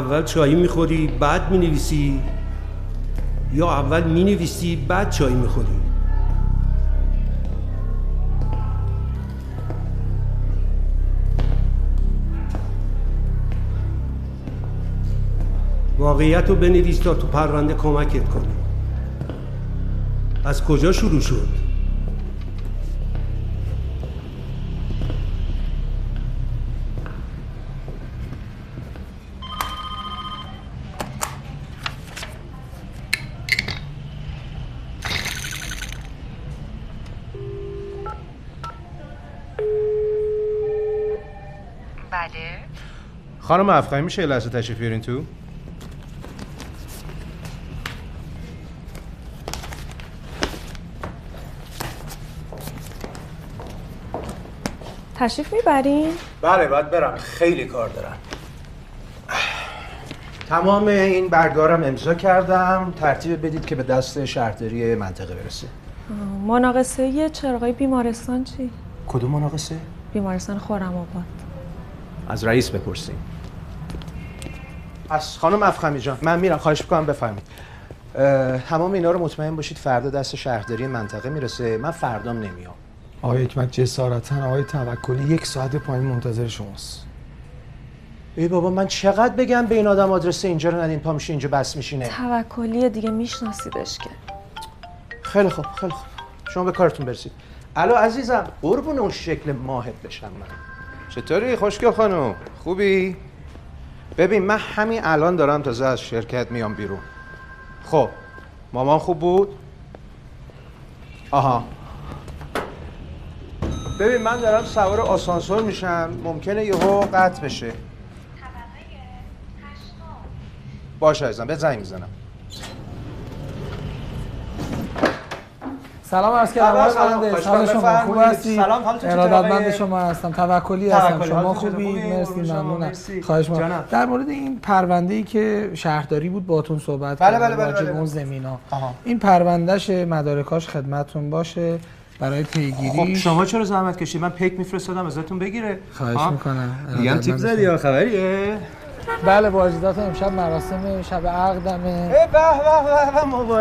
اول چایی می‌خوری بعد می‌نویسی. یا اول می‌نویسی بعد چایی می‌خوری. واقعیت رو بنویس تا تو پرونده کمکت کنه از کجا شروع شد؟ بله. خانم افخمی میشه یه لحظه تشریف بیارین تو؟ تشریف می‌برین؟ بله باید برم. خیلی کار دارم. تمام این برگارم امضا کردم. ترتیب بدید که به دست شهرداری منطقه برسه. مناقصه یه چراغای بیمارستان چی؟ کدوم مناقصه؟ بیمارستان خورم آباد. از رئیس بپرسیم. از خانم افخمی جان من میرم. خواهش می‌کنم بفرمایید. اه، تمام اینا رو مطمئن باشید فردا دست شهرداری منطقه می‌رسه. من فردام نمیام. آقای حکمت جسارتا آقای توکلی یک ساعت پایین منتظر شماست. ای بابا من چقدر بگم به این آدم آدرس اینجا رو ندین پا میشه اینجا بس میشینه. توکلی دیگه میشناسیدش که. خیلی خوب خیلی خوب. شما به کارتون برسید. الو عزیزم قربون اون شکل ماهت بشم من. چطوری خوشگل خانم؟ خوبی؟ ببین من همین الان دارم تازه از شرکت میام بیرون. خب مامان خوب بود؟ آها. ببین من دارم سوار آسانسور میشم. ممکنه یهو قطع بشه. باشه عزیزم به زنگ می‌زنم. سلام عرض کردم آقای. مهندس. شما خوب. هستی سلام، ارادتمند؟ شما هستم توکلی هستم شما خوبی؟ مرسی ممنونم. خواهش. می‌کنم در مورد این پرونده ای که شهرداری بود باهاتون صحبت بله، کردم بله، بله، به بله. اون زمینا. این پروندهش مدارکاش خدمتتون باشه برای خب پیگیری شما چرا زحمت کشید من پیک میفرستادم ازتون بگیره خواهش؟ می‌کنم میگم تیپ زدی یا خبریه بله واجدات امشب مراسم شب عقدمه ای به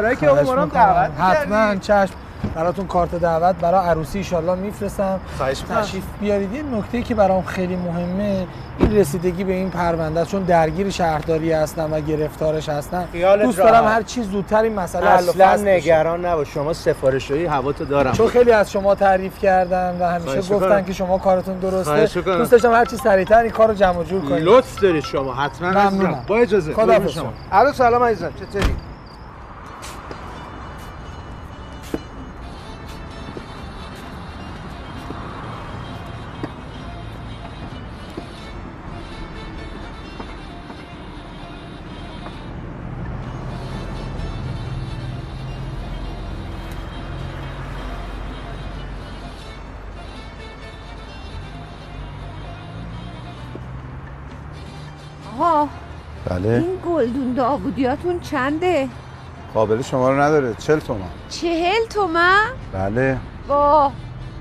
به به خواهش عمرم. دعوت حتما. چشم براتون کارت دعوت برای عروسی ایشالله میفرستم خواهش می‌کنم. تشریف بیارید یه نکته که برام خیلی مهمه این رسیدگی به این پرونده. چون درگیر شهرداری هستم و گرفتارش هستم دوست دارم. هر چی زودتر این مسئله حل اصلا. نگران نباش شما سفارشی هواتو دارم چون خیلی از شما تعریف کردن و همیشه گفتن. که شما کارتون درسته. دوست داشتم هر چی سریعتر این کار رو جمع و جور کنید لطف دارید شما حتما. با اجازه الو سلام عزیزم چطوری آقا. بله. این گلدون داوودیاتون چنده؟ قابل شما رو نداره. چل تومن. چهل تومن؟ بله. با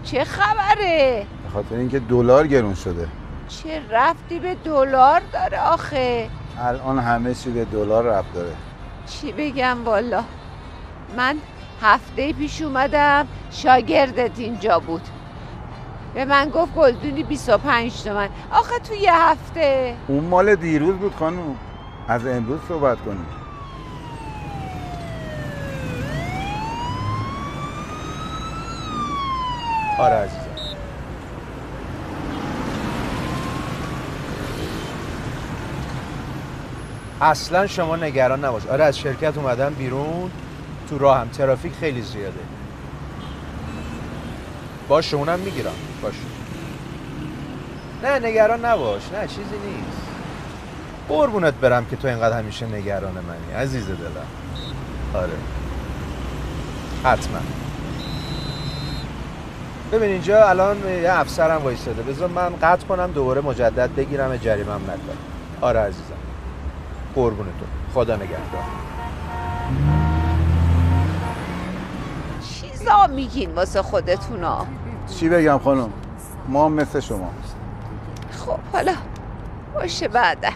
چه خبره؟ به خاطر اینکه دلار گرون شده. چه رفتی به دلار داره آخه؟ الان همه چی به دلار ربط داره. چی بگم والا؟ من هفته پیش اومدم شاگردت اینجا بود. به من گفت گلدونی 25 تومن. آخه تو یه هفته. اون مال دیروز بود خانم. از امروز صحبت کنیم. آره عزیزم. اصلا شما نگران نباش. آره از شرکت اومدم بیرون. تو راه هم ترافیک خیلی زیاده. باشه اونم می‌گیرم. باشه. نه نگران نباش. نه چیزی نیست. قربونت برم که تو اینقدر همیشه نگران منی عزیز دلم. آره. حتما. ببین اینجا الان یه افسرم وایستاده. بذار من قطع کنم دوباره مجدد بگیرم جریمم نکنم. آره عزیزم. قربونتون خدا نگهدار. میگین واسه خودتونا؟ چی بگم خانم؟ ما مثل شما. خب حالا باشه بعدا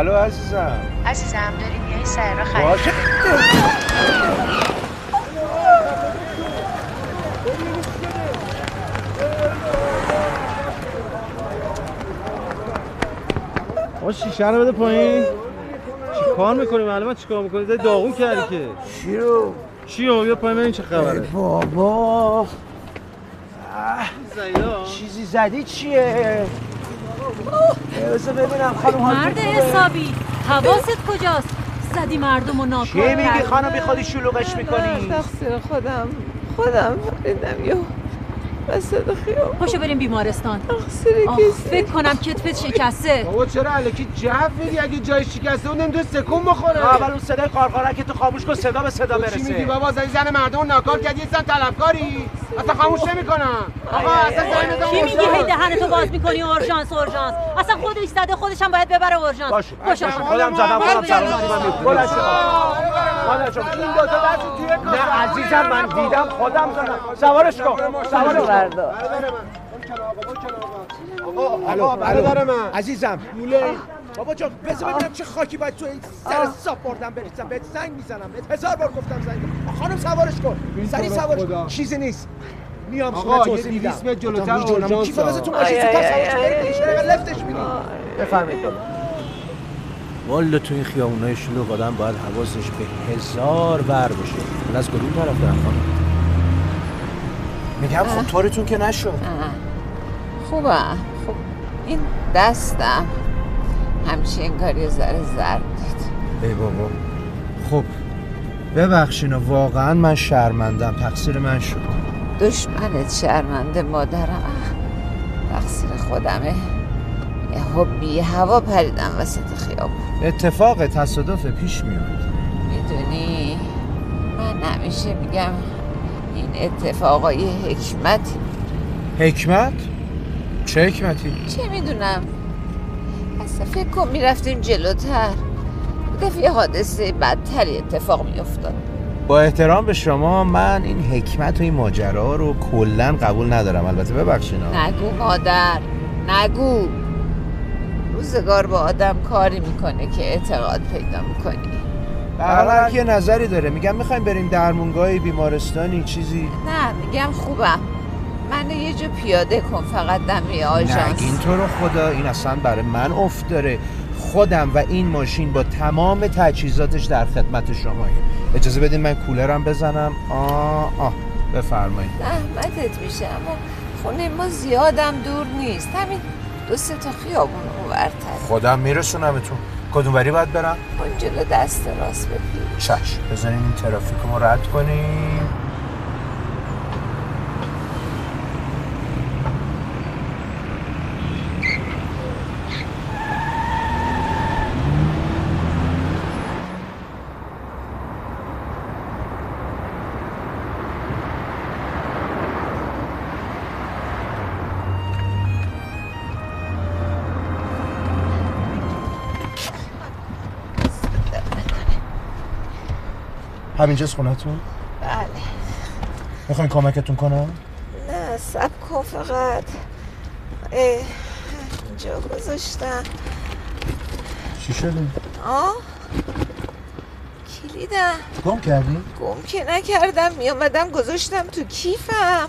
الو عزیزم. عزیزم داری میای سر را خرید. باشه. آقا شیشه رو بده پایین. چی کار می‌کنی معلومه چی کار می‌کنی؟ داری داغون کردی که. چی رو چی رو؟ بیا پایین ببین چه خبره. بابا. چیزی زدی چیه؟ ببینم خانم مرد حسابی. حواست کجاست؟ زدی مردم و ناکار چی میگی. خانم بی خودی شلوغش می‌کنی؟ تقصیر خودم خودم فریدم یو وسط خیابون. پاشو بریم بیمارستان. تقصیر آخ، کسی فکر کنم کتفت شکسته. بابا چرا علکی جو میدی؟ اگه جای شکسته اون نمی‌تونه سکون بخوره. اول اون صدای قارقارک که تو خاموش کن صدا به صدا چی میگی برسه. بابا زنی زن مردم ناکار کردی یه زن طلبکاری. اصلا خاموش نمی‌کنم. آقا اصلا زنی بزن کی میگی هی دهنتو باز می‌کنی اورژانس اورژانس؟ اصلا خودش زده خودش هم باید ببره اورژانس. باشه. باشه. خودم زدم خودم زدم. بلند شو بلند شو این دو تا دست توی نه عزیزم من دیدم خودم زدم. سوارش کن. سوارش کن. آقا برادر من. عزیزم. بابا جان بذار ببینم چه خاکی باید تو این سر صاف بردم بریزم بهت زنگ می‌زنم. بهت هزار بار گفتم زنگ خانم سوارش کن. سری سوارش کن. چیزی نیست. میام آقا، خونه یه توضیح میدم 200 متر جلوتر. اورژانس بذار تو ماشین آی، سوارش کن. پیش، لفتش بفرمایید. والا تو این خیابونای شلوغ آدم باید حواسش به هزار بر باشه. حالا از کدوم طرف برم خانم؟ میگم خب طورتون که نشد. خوبم خوب این دستم. همچین انگار یه ذره ضرب داد ای بابا. خب ببخشین واقعا من شرمندم. تقصیر من شد. دشمنت شرمنده مادرم. تقصیر خودمه. یه حبی هوا پریدم وسط خیابون. اتفاق تصادف پیش میاد می‌دونی من همیشه میگم این اتفاقای حکمتی حکمت؟ چه حکمتی؟ چه می‌دونم؟ اصلا فکر کن می‌رفتیم جلوتر. دفعه یه حادثه بدتری اتفاق میافتاد. با احترام به شما من این حکمت و این ماجرا رو کلا قبول ندارم. البته ببخشین ها. نگو مادر نگو. روزگار با آدم کاری می‌کنه که اعتقاد پیدا می‌کنی. کی یه نظری داره. میگم می‌خوایم بریم درمونگاهی بیمارستانی چیزی؟ نه میگم خوبم من یه جا پیاده کن فقط دمی آژانس. نگین تو رو خدا این اصلا برای من افت داره. خودم و این ماشین با تمام تجهیزاتش در خدمت شمایه اجازه بدین من کولرم بزنم؟ آه آه بفرمایید. زحمتت میشه اما خونه ما زیادم دور نیست. همین دو سه تا خیابون اونورتر خودم میرسونمتون. کدوم وری باید برم؟ اون جلو دست راست بگیر. چشم بزنیم این ترافیک رو رد کنیم. همینجاست خونتون؟ بله می‌خواین کمکتون کنم؟ نه سب کن فقط اینجا گذاشتم چی شده؟ آه کلیدم گم کردی؟ گم که نکردم میامدم گذاشتم تو کیفم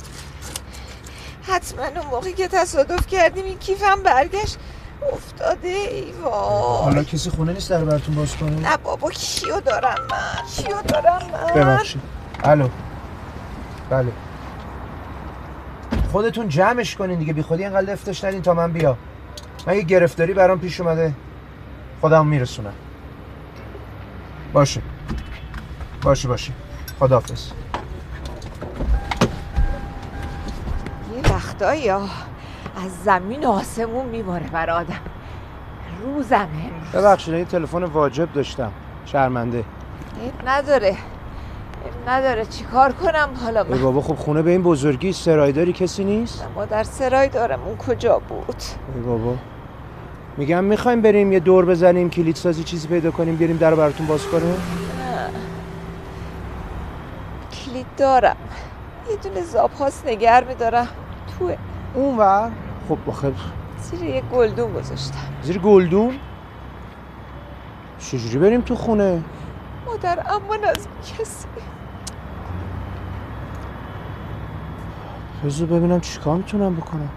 حتما اون موقع که تصادف کردیم این کیفم برگشت افتاده ای حالا وای کسی خونه نیست در براتون باز کنه؟ نه بابا کیو دارم من؟ کیو دارم من؟ ببخشید. الو. بله. خودتون جمعش کنین دیگه. بی خودی اینقدر لفتش ندین تا من بیا. من یه گرفتاری برام پیش اومده. خودم میرسونم. باشه. باشه باشه. خداحافظ. یه وقتایی از زمین آسمون میباره بر آدم روزم امروز. ببخشید این تلفن واجب داشتم. شرمنده. نداره. نداره. چیکار کنم حالا من؟ بابا خب خونه به این بزرگی سرایداری کسی نیست؟ ما در سرای دارم. اون کجا بود؟ ای بابا. میگم می‌خوایم بریم یه دور بزنیم کلید سازی چیزی پیدا کنیم بریم در براتون باز کنیم. کلید دارم. یه دونه زاپاس نگر میدارم. توه. اون ور؟ خب بخیر زیر یه گلدون گذاشتم. زیر گلدون؟ چجوری بریم تو خونه؟ مادر اما از کسی. بذار ببینم چیکار می‌تونم بکنم.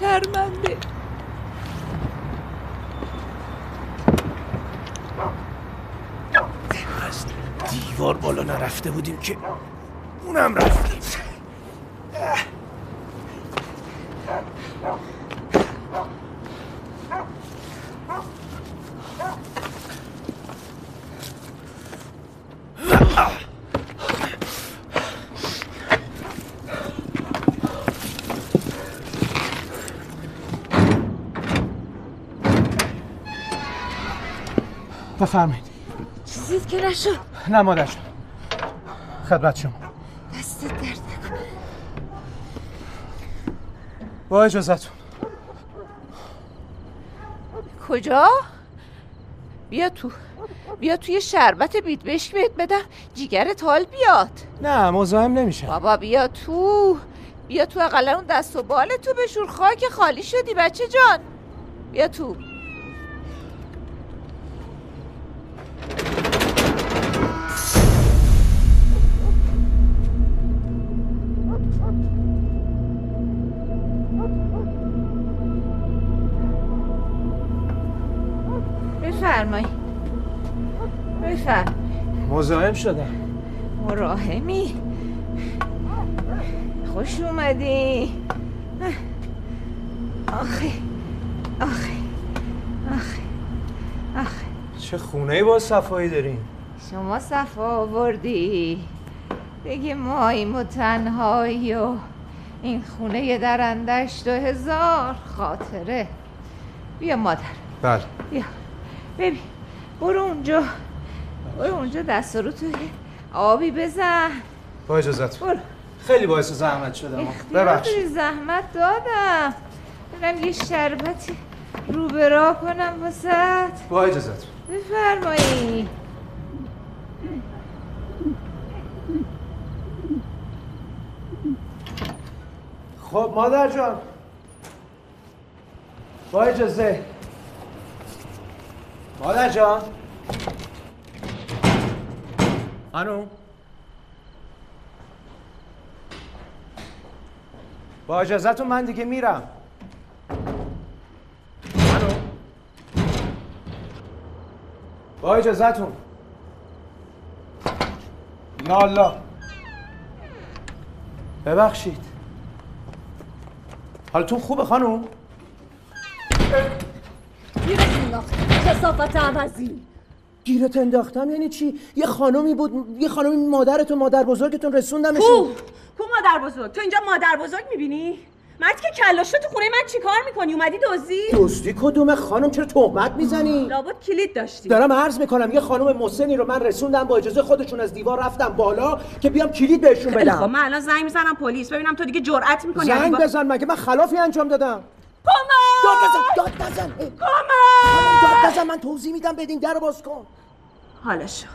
شرمنده. از دیوار بالا نرفته بودیم که اونم رفتیم بفرمایید. چیزیت که نشد. نه مادر. خدمت شما. با اجازتون کجا؟ بیا تو بیا توی شربت بیت بشک بهت بدم. جیگرت حال بیاد. نه مزاحم نمیشه بابا بیا تو. بیا تو اقلا اون دست و بال تو بشور. خاک خالی شدی بچه جان. بیا تو. مزاحم شدم. مراهمی. خوش اومدی. آخه آخه آخه آخه. چه خونه با صفایی دارین شما صفا آوردی. بگی ماییم و تنهایی و این خونه درندش دو هزار خاطره. بیا مادر. بله. بیا. ببین برو اونجا. برو اونجا دست رو تو آبی بزن. با اجازتون برو. خیلی باعث زحمت شدم ببخشید. زحمت دادم. برم یه شربتی رو به راه کنم واسه با اجازتون بفرمایی. خب مادر جان. با اجازه. مادر جان. خانوم با اجازتون من دیگه میرم خانوم با اجازتون الله ببخشید حالتون خوبه خانوم گیرت انداخت کسافت عوضی گیرت انداختم؟ یعنی چی؟ یه خانومی بود یه خانومی مادرتون مادر بزرگتون رسوندمشون کو؟ کو مادر بزرگ تو اینجا مادر بزرگ می‌بینی؟ مرد که کلاشو تو خونه من چیکار می‌کنی؟ اومدی دزدی؟ دزدی کدوم خانم؟ چرا تهمت می‌زنی؟ لابد کلید داشتی. دارم عرض می‌کنم یه خانم مسنی رو من رسوندم با اجازه خودشون از دیوار رفتم بالا که بیام کلید بهشون خیلی خب بدم من الان زنگ می‌زنم پلیس ببینم تو دیگه جرأت می‌کنی زنگ بزن مگه من خلافی انجام دادم؟ کمک! داد بزن داد بزن. کمک! داد بزن من توضیح میدم بدین در باز کن. حالا شو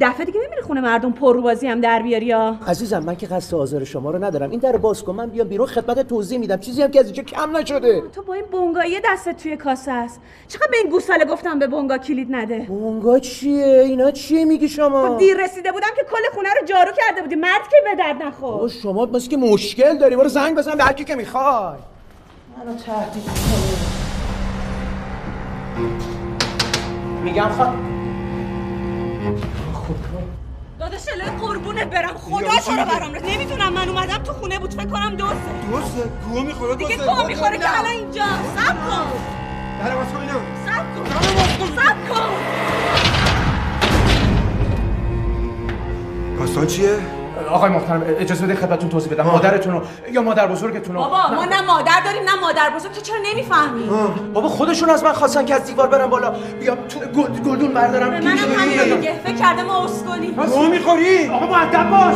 دفعه دیگه نمیری خونه مردم پر رو بازی هم در بیاری یا؟ عزیزم من که قصد آزار شما رو ندارم. این در باز کن من بیام بیرون خدمت توضیح میدم. چیزی هم که از اینجا کم نشده. تو با این بونگایی دستت توی کاسه است. چقدر به این گوساله گفتم به بونگا کلید نده. بونگا چیه؟ اینا چیه میگی شما؟ دیر رسیده بودم که کل خونه رو جارو کرده بودی. مرد که به درد نخور. شما مثل که مشکل داری. برو زنگ بزن به هر کی که می‌خوای. منو تهدید میگم خواهم داداش الهی قربونت برم. خدا تو رو برام. نمی‌تونم من اومدم تو خونه بود. فکر کنم دوسته دوسته گوه می‌خوره دیگه گوه می‌خوره که الان اینجا. سب کن. در باز کن اینو سب کن. سب کن. داستان چیه؟ آقای محترم اجازه بده خدمتتون توضیح بدم. مادرتون رو یا مادر بزرگتون رو؟ بابا ما نه. مادر داریم نه مادر بزرگ. تو چرا نمی‌فهمی؟ بابا خودشون از من خواستن که از دیوار برم بالا. بیام تو گل- گلدون بردارم. به منم همین دیگه فکر کرده ما اسکلی. گوه می‌خوری؟ آقا مؤدب باش.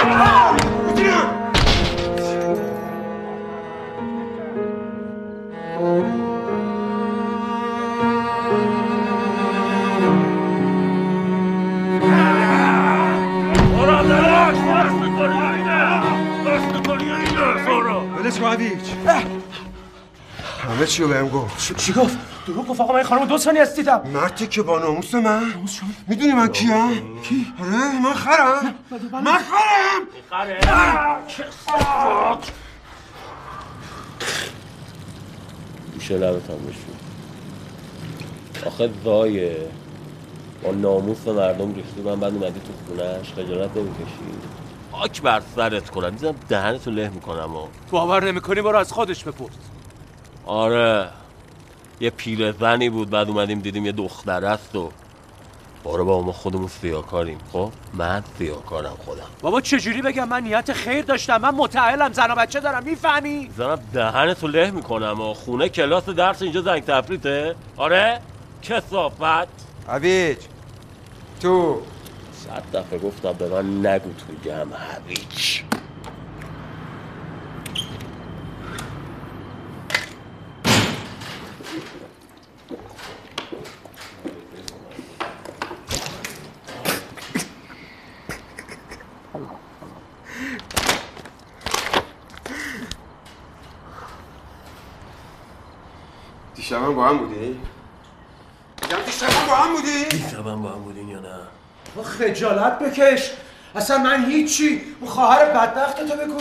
شاید بیارم، هویج همه چی رو بهم گفت. چی گفت؟ دروغ گفت آقا من این خانم دو ثانیه از دیدم. مردی که با ناموس من. می‌دونی من کیم؟ کی؟ آره من خرم. من خرم. گوشه لبت هم بشون آخه زایه با ناموس مردم ریختی من بعد اومدی تو خونهش خجالت نمی‌کشی؟ آک بر سرت کنم. دیدم دهنتو له می‌کنم و باور نمی‌کنی؟ برو از خودش بپرس. آره. یه پیرزنی بود بعد اومدیم دیدیم یه دختر است و بارو با ما خودمون سیاکاریم خب؟ من سیاکارم خودم. بابا چجوری بگم؟ من نیت خیر داشتم. من متعهلم زن و بچه دارم. می‌فهمی؟ زنم دهنتو له می‌کنم و خونه کلاس درس اینجا زنگ تفریته آره؟ کسافت. هویج تو صد دفعه گفتم به من نگو تو جمع هویج دیشب با هم بودی؟ میگم دیشب با هم بودی؟ شبم با هم بودین یا نه تو خجالت بکش. اصلا من هیچی. اون خواهر بدبخت تو بگو.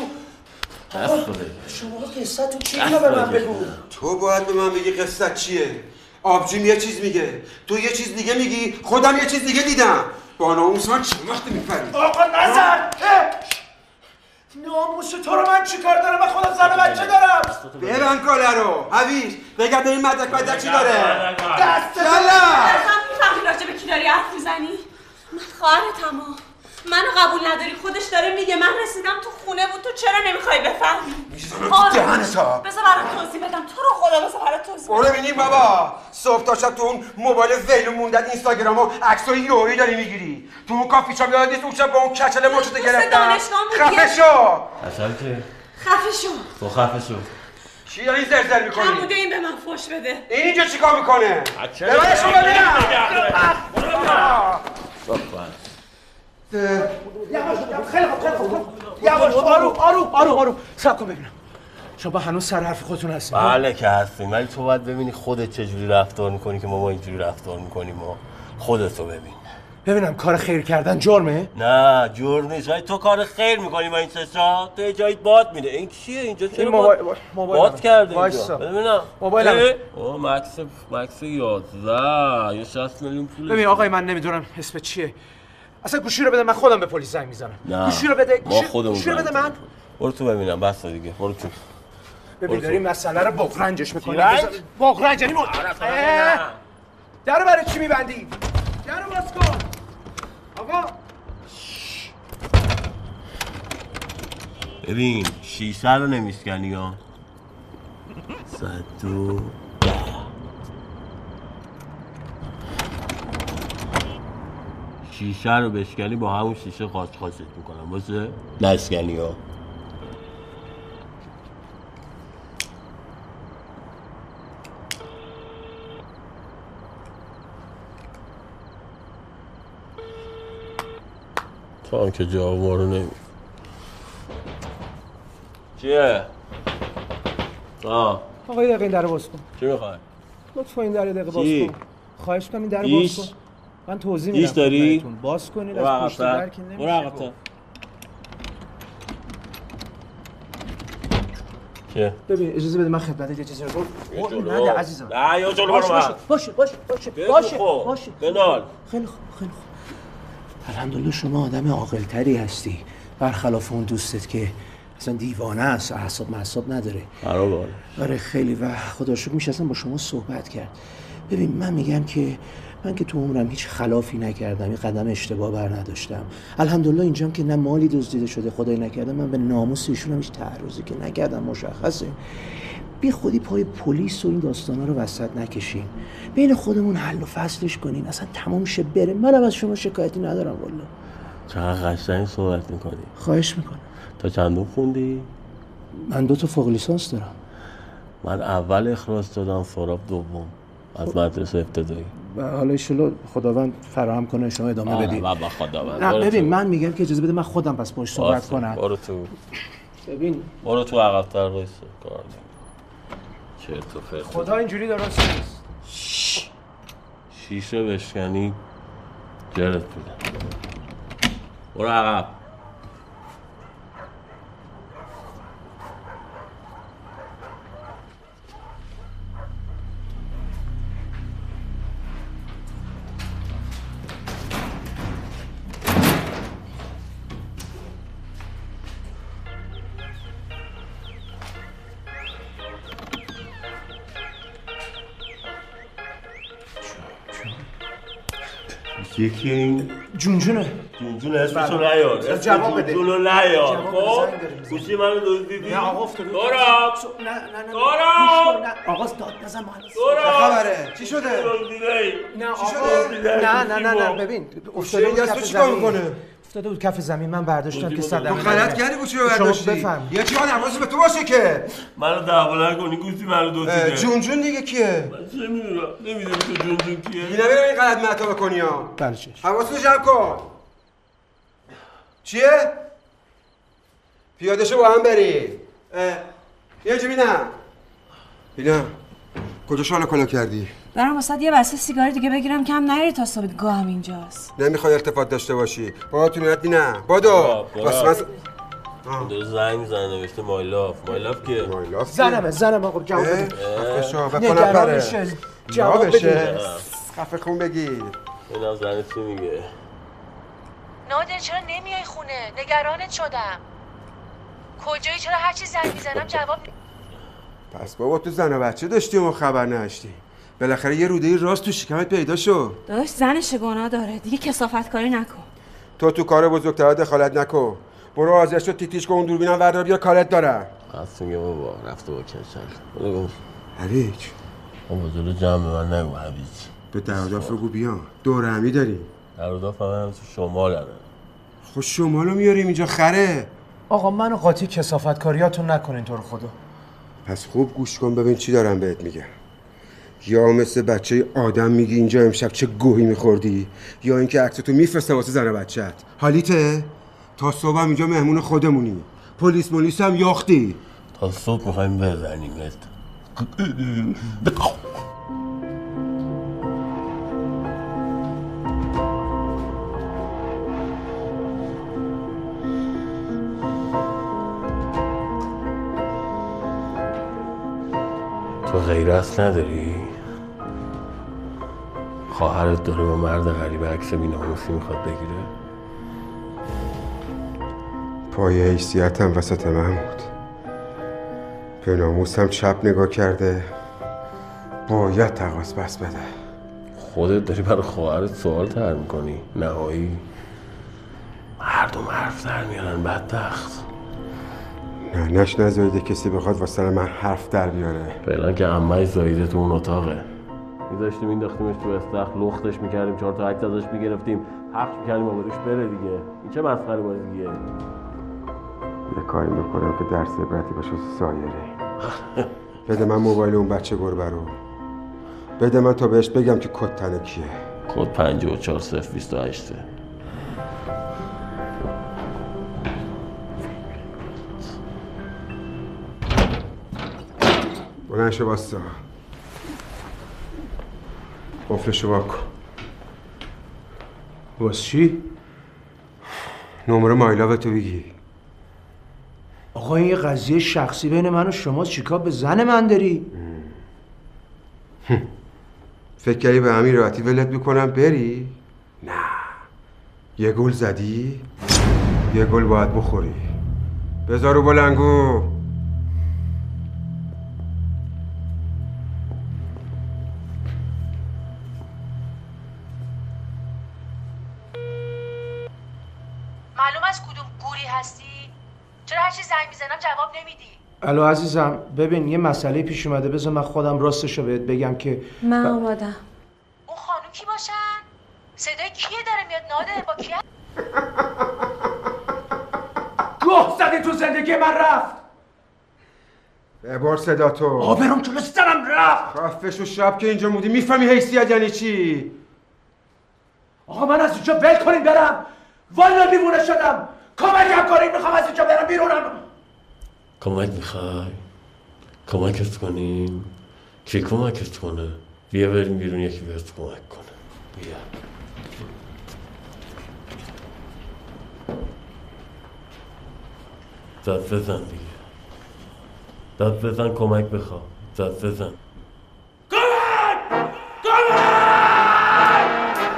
شما قصه تو چی اینو به من بگو؟ تو باید به من بگی قصت چیه؟ آبجیم یه چیز میگه. تو یه چیز دیگه میگی. خودم یه چیز دیگه دیدم. با ناموس من چند وقت میپری؟ آقا نزن! ناموس تو رو من چیکار دارم؟ من خودم زن و بچه دارم. ببن کاله رو. بگم به این مدک مدک چی داره؟ دست یالا اصلا می‌فهمی راجع به کی داری حرف می‌زنی؟ من خواهرتم ها. منو قبول نداری. خودش داره میگه من رسیدم تو خونه بود. تو چرا نمی‌خوای بفهمی؟ می‌زنم تو آره. دهنتا. بذار برات توضیح بدم. تو رو خدا بذار برات توضیح برو ببینیم بابا. صبح تا شب تو اون موبایل ویلو موندت اینستاگرام و عکسای یوهی داری می‌گیری. تو اون کافی شاپ یاد نیست اون شب با اون کچل دوست گرفتم. خفه شو. اصلا که؟ خفه شو. تو خفه شو. چی داری زرزر می‌کنی؟ حموده این به من فوش بده. این اینجا چیکار می‌کنه؟ بچه ببرش رو ببینم خیلی خوب خیلی خوب یواش آروم آروم آروم آروم سب کن ببینم شما هنوز سر حرف خودتون هستین بله که هستیم. ولی تو باید ببینی خودت چجوری رفتار می‌کنی که ما ما اینجوری رفتار می‌کنیم ما خودتو ببین ببینم کار خیر کردن جرمه؟ نه جور نیست. ولی تو کار خیر می‌کنی با این چشا تو جایی باد میده. این چیه اینجا؟ چرا این باد, موبایل- موبایل باد. کرده. اینجا؟ ببینم. موبایلم. اه، اوه مکس مکس 11 یه 60 میلیون پول ببین آقای من نمی‌دونم اسم چیه. اصلا گوشی رو بده من خودم به پلیس زنگ می‌زنم. نه. گوشی رو بده. گوشی, رو بده من. برو تو ببینم. بس دیگه. برو تو. ببین برو داری تو. مسئله رو بغرنجش می‌کنی. رنج؟ بغرنج یعنی آره،! در برای چی میبندی؟ در رو باز کن. آقا. ببین شیشه رو نمیشکنی ها صد. شیشه رو بشکنی با همون شیشه خاص خاصت می‌کنم باشه نشکنی ها. تو هم که جواب ما رو نمی چیه؟ آه آقا یه دقیقه این در باز کن چی می‌خوای؟ لطفا این در یه دقیقه باز؟ کن خواهش کنم این در باز؟ کن من توضیح میدم داری؟ باز کنید از پشت در که برو نمیشه عقب‌تر چیه؟ ببین اجازه بده من خدمتت یه چیزی رو بگم جلو. نده عزیزم نه یا جلو برو باشه. باشه باشه باشه خب. باشه بنال خیلی خوب خیلی خوب الحمدلله شما آدم عاقلتری هستی. برخلاف اون دوستت که اصلا دیوانه است اعصاب معصاب نداره. خراب آره خیلی. و خدا شکر میشه اصلا با شما صحبت کرد. ببین من میگم که من که تو عمرم هیچ خلافی نکردم یه قدم اشتباه بر نداشتم. الحمدلله اینجام که نه مالی دزدیده شده خدای نکرده من به ناموس ایشون هم هیچ تعرضی که نکردم مشخصه. بی خودی پای پلیس و این داستانا رو وسط نکشیم بین خودمون حل و فصلش کنیم اصلا تمام شه بره. منم از شما شکایتی ندارم والا. چقدر قشنگ صحبت می‌کنی. خواهش می‌کنم. تا چندون خوندی؟ من دو تا فوق لیسانس دارم. من اول اخراج دادم سراب دوم. از مدرسه ابتدایی. و حالا ایشالا خداوند فراهم کنه شما ادامه بدید و خدا نه ببین من میگم که اجازه بده من خودم پس باش صحبت کنم. برو تو. ببین. برو تو عقب‌تر وایسا. کار. چرت و پرت خدا اینجوری درست نیست. شیشه بشکنی جرت میدم برو عقب. یکی این جونجونه جونجون اسمشو بله. نیار اسم جواب بده. جونجون رو نیار. خب. گوشی منو دزدیدی؟ نه آقا افتاده. دورم نه نه نه نه آقا داد بزن ما دورم خبره؟ چی شده؟ نه آقا؟ نه نه نه نه ببین افتاده کف چیکار می‌کنه؟ افتاده بود کف زمین من برداشتم که صدمه تو غلط کردی گوشی رو شما برداشتی؟ بفهم. یه چی حواسی به تو باشه که منو دعوا نکنی گوشی منو اه، دزدیده جون جون دیگه کیه؟ چه می‌دونم نمی‌دونی تو جونجون کیه. دیگه نمیرم این غلط معتا بکنی ها. بله حواستو جمع کن. چیه؟ پیاده شو با هم بریم اه، یه جی بینم بینم کجا شالا کلا کردی؟ برام واسه یه بسته سیگار دیگه بگیرم کم نری تا صبح گاهم اینجاست. نمی‌خوای التفات داشته باشی. با تو میاد نه. بادو. واسه من دو زنگ می‌زنه نوشته مای لاف مای لاف کیه مایلاف زنمه زنم آقا جواب بده خفه شو بکنم میشه. جواب بده خفه خون بگیر. اینم زنه چی میگه. نادر چرا نمیای خونه؟ نگرانت شدم. کجایی؟ چرا هرچی زنگ می‌زنم جواب پس بابا تو زن و بچه داشتی و ما خبر نداشتی. بالاخره یه روده راست تو شکمت پیدا شد داداش زنش گناه داره. دیگه کسافت کاری نکن. تو تو کار بزرگترها دخالت نکن. برو حاضر شد تیتیش کن اون دوربینم وردار بیا کارت راست میگه بابا رفته با کچل بگو هویج بابا جلو جمع به من نگو هویج به دراداف بگو بیا. دور همی داریم در اضافه من هم تو شمال هره خب شمالو میاریم اینجا خره. آقا منو قاطی کسافت کاریاتون نکنین تو رو خدا پس خوب گوش کن ببین چی دارم بهت میگم. یا مثل بچه آدم میگی اینجا امشب چه گوهی میخوردی؟ یا اینکه عکس تو میفرستم واسه زن بچت حالیته؟ تا صبح اینجا مهمون خودمونی. پلیس ملیس هم یاختی. تا صبح می‌خوایم بزنیمت تو غیرت نداری؟ خواهرت داره با مرد غریب عکس بیناموسی می‌خواد بگیره؟ پای حیثیتم وسط محمود به ناموسم چپ نگاه کرده. باید تقاس بس بده. خودت داری برای خواهرت سوال تر می‌کنی. نهایی. مردم حرف در میارن بدبخت. نه نش نذارید کسی بخواد واسه من حرف در بیاره. فعلا که عمه زایده تو اون اتاقه. میذاشتیم مینداختیمش تو استخر لختش می‌کردیم چهار تا عکس ازش می‌گرفتیم پخش می‌کردیم آبادش بره دیگه. این چه مسخره بازیه یه کاری می‌کنم که درس عبرتی باشه سایره. بده من موبایل اون بچه گربه رو. بده من تا بهش بگم که کد تنه کیه. کد 54 صفر 28 بلند شو باستا قفلشو با کن واسه چی؟ نمره مایلاو تو بگی آقا این یه قضیه شخصی بین من و شما چیکار به زن من داری؟ فکر کردی به همین راحتی ولت می‌کنم بری؟ نه یه گل زدی؟ یه گل باید بخوری بذار رو بلنگو الو عزیزم ببین یه مسئله پیش اومده بذار من خودم راستش رو بهت بگم که من آمادم. اون خانم کی باشن؟ صدای کیه داره میاد؟ نادر با کی گوه زدی تو زندگی من رفت. ببار صدا تو. آبرم جلو سرم رفت. خفش و شب که اینجا بودی می‌فهمی حیثیت یعنی چی؟ آقا من از اینجا ول کنین برم. والا دیوونه شدم کمکم کنین می‌خوام از اینجا برم بیرونم. کمک می‌خوای؟ کمکت کنیم؟ کی کمکت کنه؟ بیا بریم بیرون یکی بهت کمک کنه. بیا. داد بزن دیگه. داد بزن کمک بخوا داد بزن.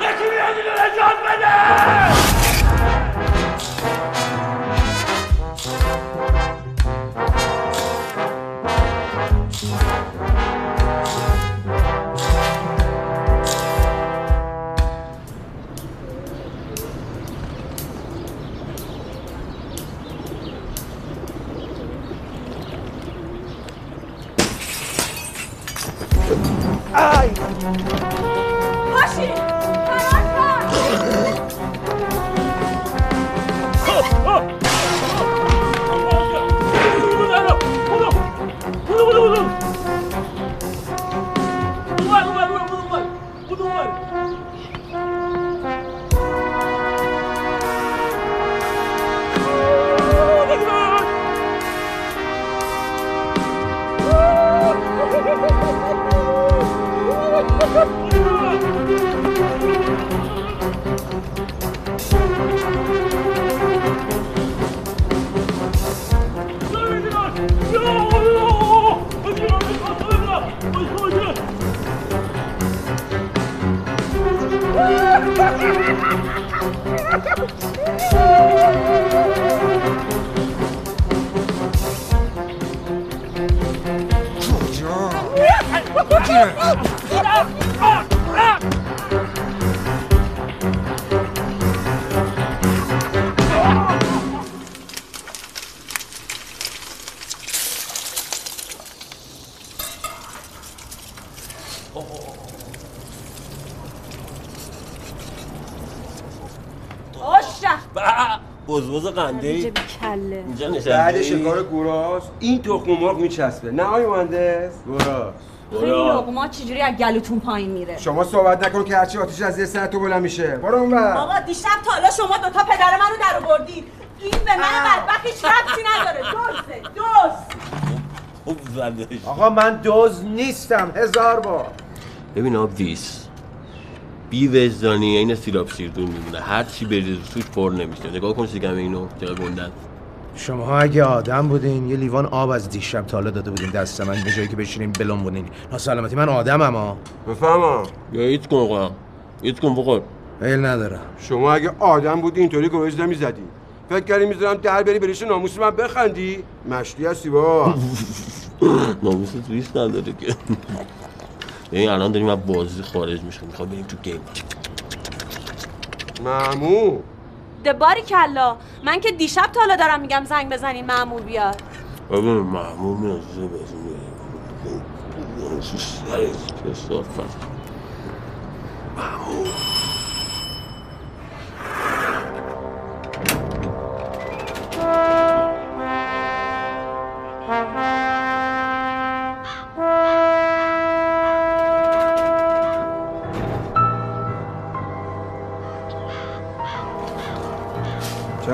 یکی بیاد اینو نجات بده! باشی Woo! قنده ای کله. اینجا بعد نشسته شکار گوراس این تخم مرغ میچسبه. نه آی مهندس. گوراس خیلی لقما چجوری از گلوتون پایین میره؟ شما صحبت نکن که هرچی آتیش از یه سر تو بلند میشه. برو اون بر آقا دیشب تا حالا شما دوتا پدر منو در آوردید این به من بدبخت هیچ ربطی نداره. دوسته دوست خوب زدش آقا من دوز نیستم. هزار بار. ببین آبدیس بی وجدانی این سیراب شیردون میمونه. هر چی بریز توش پر نمیشه. نگاه کن شکم اینو چقدر گندن. شما اگه آدم بودین یه لیوان آب از دیشب تا حالا داده بودین دست من به جایی که بشینیم بلون بودین ناسلامتی من آدمم ها بفهمم. یا ایت کن آقا. ایت کن بخور. میل ندارم. شما اگه آدم بودی اینطوری گویز نمی‌زدی. فکر کردی می‌ذارم در بری بریش ناموس من بخندی. مشتی هستی با ناموس تویست نداره که. این الان داریم از بازی خارج میشیم. می‌خواد بریم تو گیم. مامو! دباری کلا. من که دیشب تا حالا دارم میگم زنگ بزنین مامور بیاد ببین محموم میازه بزنی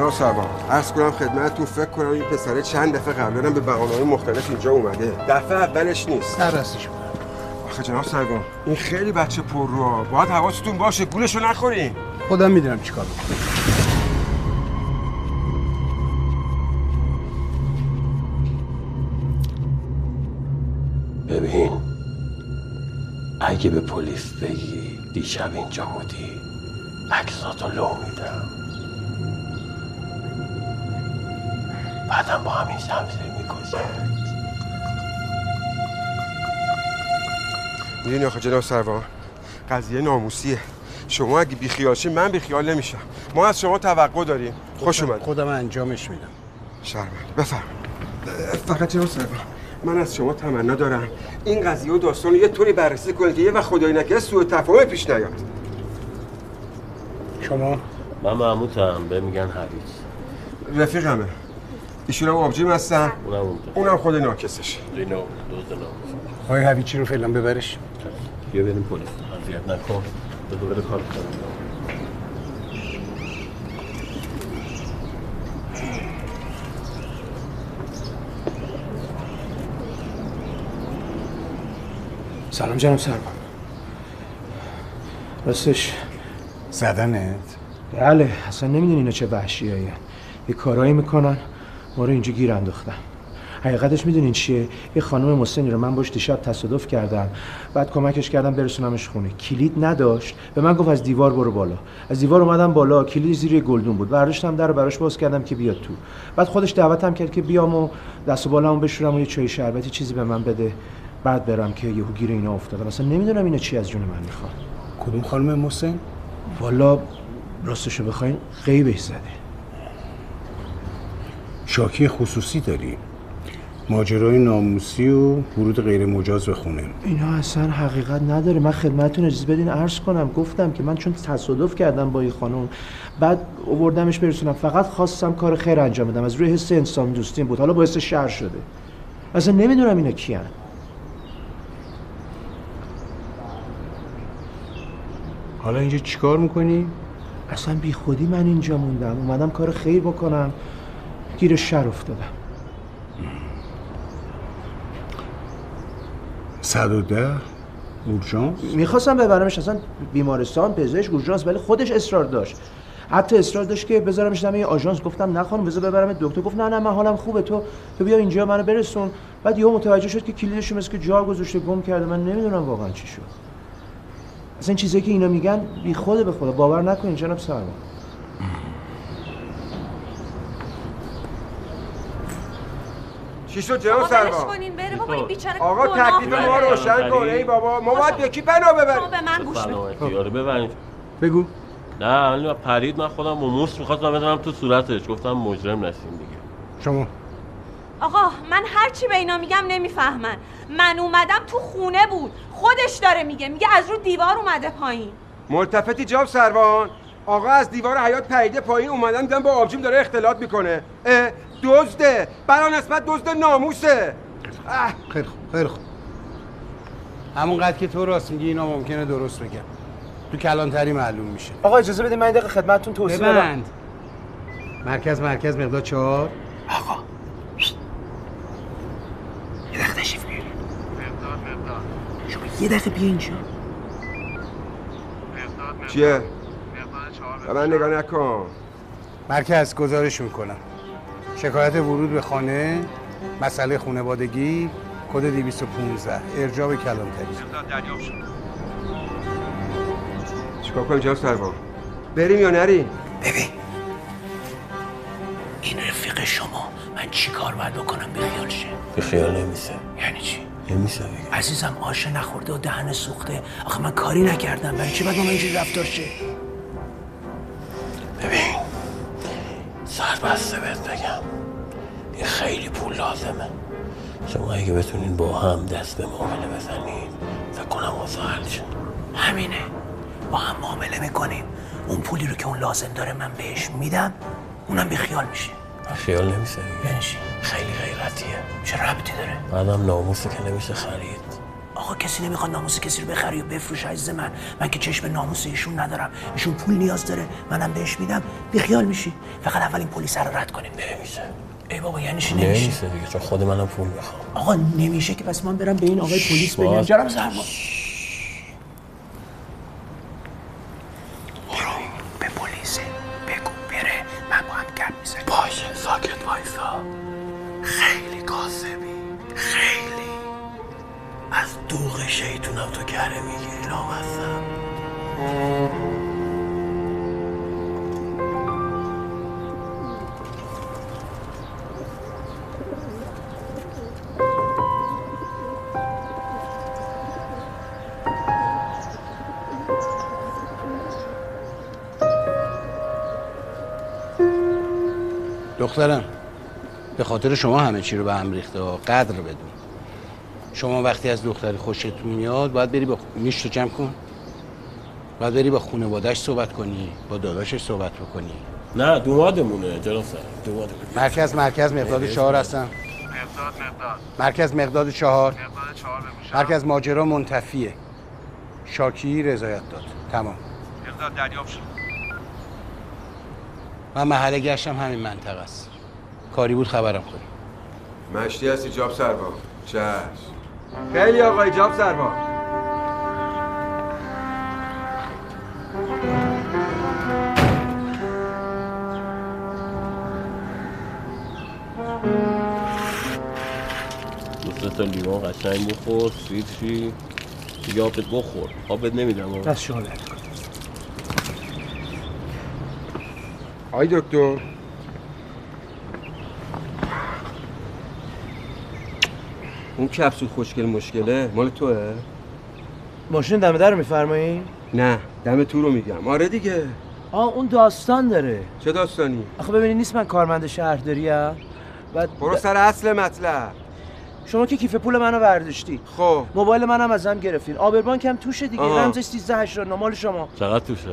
جناب سربان عرض کنم خدمتتون فکر کنم این پسره چند دفعه قبلا به بهانه‌های مختلف اینجا اومده. دفعه اولش نیست. سررستش آخه جناب سربان این خیلی بچه پر رو باید حواستون باشه گولشو نخورین خودم می‌دونم چیکار می‌کنم. ببین اگه به پلیس بگی دیشب اینجا بودی عکساتو لو میدم. بعدم با همین شمشیر می‌کشم. می‌دونی آخه جناب سروان قضیه ناموسیه. شما اگه بیخیالشی من بیخیال نمیشم. ما از شما توقع داریم. خوش اومد خودم انجامش میدم. شرمنده. بفرم فقط جناب سروان من از شما تمنا دارم. این قضیه و داستان رو یه طوری بررسی کنید که یه وقت خدای نکرده سوء تفاهم پیش نیاد. شما؟ من محمودم. به میگن حویج رفیقمه. ایشون هم آبجیم هستن. اونم خود ناکسش. های هویچی رو فعلا ببرش. بیا بریم پلیس. اذیت نکن. به دوباره کار کنم سلام جناب سرمان راستش زدنت؟ بله اصلا نمی‌دونی اینا چه وحشی هایی. یه کارایی می‌کنن. ما رو اینجا گیر انداختن حقیقتش می‌دونین چیه؟ یه خانم مسنی رو من باش دیشب تصادف کردم. بعد کمکش کردم برسونمش خونه. کلید نداشت. به من گفت از دیوار برو بالا. از دیوار اومدم بالا. کلید زیر گلدون بود. برداشتم در رو براش باز کردم که بیاد تو. بعد خودش دعوتم کرد که بیام و دست و بالامو بشورم و یه چای شربتی چیزی به من بده. بعد برم که یهو گیر اینا افتادم اصلا نمی‌دونم اینا چی از جون من می‌خوان. کدوم خانم محسن؟ والا راستشو بخواین غیبش زده. شاکی خصوصی داری ماجرای ناموسی و ورود غیر مجاز به خونه. اینا اصلا حقیقت نداره. من خدمتتون اجازه بدین عرض کنم. گفتم که من چون تصادف کردم با این خانم بعد اووردمش برسونم. فقط خواستم کار خیر انجام بدم. از روی حس انسان دوستیم بود. حالا باعث شر شده. اصلا نمی‌دونم اینا کیان. حالا اینجا چیکار می‌کنی؟ اصلا بی خودی من اینجا موندم. اومدم کار خیر بکنم. گیر شر افتادم. صد و ده اورژانس؟ می‌خواستم ببرمش اصلا بیمارستان پزشک اورژانس ولی خودش اصرار داشت. حتی اصرار داشت که بذارمش دم یه آژانس. گفتم نه خانم بذار ببرم. دکتر گفت نه نه من حالم خوبه. تو تو بیا اینجا منو برسون. بعد یهو متوجه شد که کلیدش مثل که جا گذاشته گم کرده. من نمی‌دونم واقعا چی شد. اصلا این چیزایی که اینا میگن بی خود به خدا. باور نکنین جناب سرما چی شد جناب سربان کنین بره بابا این بیچاره آقا تکلیف. ما روشن کن ای بابا ما باید یکی بنا شما ببریم. به من گوش بده یارو ببرید. بگو. نه پرید من خودم موس می‌خواستم بزنم تو صورتش. گفتم مجرم نشین دیگه. شما. آقا من هر چی به اینا میگم نمی‌فهمن. من اومدم تو خونه بود. خودش داره میگه. میگه از رو دیوار اومده پایین. ملتفتی جاب سروان آقا از دیوار حیات پریده پایین اومدن دیدم با آبجیم داره اختلاط می‌کنه. دزده. برا نسبت دزد ناموسه. اه خیلی خوب خیلی خوب. همونقدر که تو راست میگی اینا ممکنه درست بگم. تو کلانتری معلوم میشه. آقا اجازه بدید من دقیقه خدمتتون توضیح بدم. ببند. مرکز مرکز مقدار چهار. آقا. یه دقیقه تشریف بیارید. شما یه دقیقه بیا اینجا. چیه؟ به من نگاه نکن. مرکز گزارش می‌کنم. شکایت ورود به خانه مسئله خانوادگی کد 215 ارجاع به کلانتری چیکار کنیم جناب سروان بریم یا نریم؟ ببین. این رفیق شما من چی کار باید بکنم بیخیال شه؟ به خیال نمیشه یعنی چی؟ نمیشه دیگه. عزیزم آش نخورده و دهن سوخته. آخه من کاری نکردم. برای چی باید با من اینجوری رفتار شه؟ ببین. سربسته بهت بگم. یه خیلی پول لازمه. شما اگه بتونین با هم دست به معامله بزنید فکر کنم واسه همینه. با هم معامله می‌کنیم. اون پولی رو که اون لازم داره من بهش میدم اونم بیخیال میشه. خیال نمیشه یعنی چی؟ خیلی غیرتیه. چه ربطی داره؟ بعدم ناموسه که نمیشه خرید. آقا کسی نمی‌خواد ناموس کسی رو بخری و بفروش عزیز من. من که چشم ناموس ایشون ندارم. ایشون پول نیاز داره. منم بهش میدم. بیخیال میشی. فقط اول این پلیس رو رد کنیم. نمیشه. ای بابا یعنی چی نمیشه؟ نمیشه دیگه. چون خود منم پول می‌خوام. آقا نمیشه که پس من برم به این آقای پلیس بگم. باز. جناب کره می‌گیری لامصب دخترم به خاطر شما همه چی رو به هم ریخته ها. قدر بدون شما وقتی از دختری خوشت میاد باید بری با خ- نیش رو جمع کن. باید بری با خانواده‌اش صحبت کنی با داداشش صحبت بکنی. نه دومادمونه جناب سر. دومادمونه مرکز مرکز مقداد چهار هستم. مرکز مقداد چهار. مرکز ماجرا منتفیه. شاکی رضایت داد. تمام. من محله گشتم همین منطقه است. کاری بود خبرم کنی. مشتی هستی جاب سروان چشم. خیلی آقای جاب سرما تا لیوان قشنگ بخور سیرشی دیگه آبت بخور. آبت نمیدم دست شما آی دکتر. اون کپسول خوشگل مشکله؟ مال توه؟ ماشین دم در رو میفرمایی؟ نه دم تو رو میگم. آره دیگه. آه اون داستان داره. چه داستانی؟ آخه ببینی نیست من کارمند شهرداری ام. بعد برو سر اصل مطلب. شما که کیف پول منو برداشتی. خب. موبایل منم ازم گرفتین. آبربانک هم توشه دیگه. آها. رمزش 1389 مال شما. چقدر توشه؟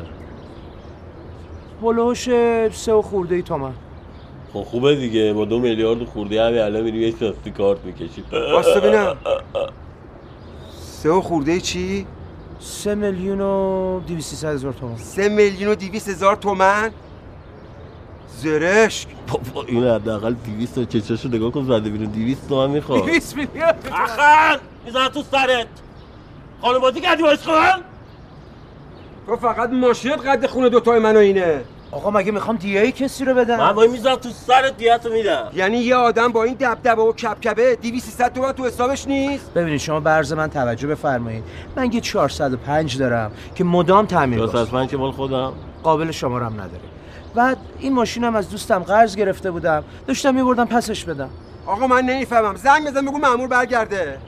هلوش سه و خورده ای تومن. خب خوبه دیگه با دو میلیارد خورده همین الان میریم یه شاستی کارت می‌کشیم. واسه ببینم. سه و خورده چی؟ سه میلیون و دیویسی هزار تومن سه میلیون و دیویس هزار تومن زرشک. بابا این حداقل 200 تا چشاشو نگاه کن زده بیرون 200 تومن می‌خواد. 200 میلیون. اخر میزن تو سرت. خانواده کردی باش خواهن تو فقط ماشینت قد خونه دوتای من و اینه. آقا مگه می‌خوام دیگه کسی رو بدم؟ من وای میزن تو سرت دیتو میدم. یعنی یه آدم با این دبدبه و کپکبه 200 تومن تو حسابش نیست؟ ببینید شما برز من توجه بفرمایید. من یه 405 دارم که مدام تعمیر باشه. من که مال خودم. قابل شمارم نداره. بعد این ماشینم از دوستم قرض گرفته بودم. داشتم میبردم پسش بدم. آقا من نمی‌فهمم. زنگ بزن بگو مامور برگرده.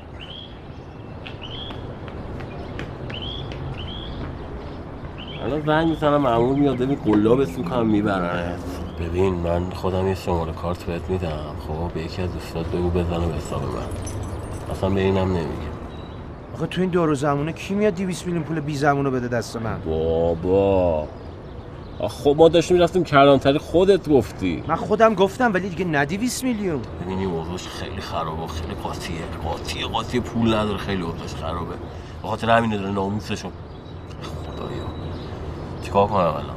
الان زنگ می‌زنم معمول میاد ببین قلاب اسم می‌کنم میبرنت ببین من خودم یه شماره کارت بهت میدم. خب به یکی از دوستات بگو بزنه به حساب من. اصلا به اینم نمیگه. آقا تو این دور زمونه کی میاد 200 میلیون پول بی زمونو بده دست من؟ بابا. خب ما داشتیم می‌رفتیم کلانتری خودت گفتی. من خودم گفتم ولی دیگه نه 200 میلیون. ببین این اوضاعش خیلی خرابه خیلی قاطیه. قاطیه قاطیه پول نداره خیلی اوضاعش خرابه. به خاطر همین داره ناموسشو خدایا چیکار کنم الان؟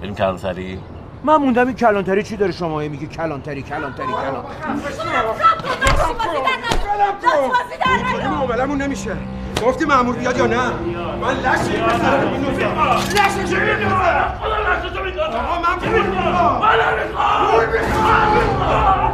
بریم کلانتری؟ من موندم این کلانتری چی داره شما هی میگی کلانتری کلانتری کلانتری معاملمون نمیشه. گفتی مامور بیاد یا نه؟ من لش. لشش می‌ندازم. آقا من پول می‌خوام. پول می‌خوام.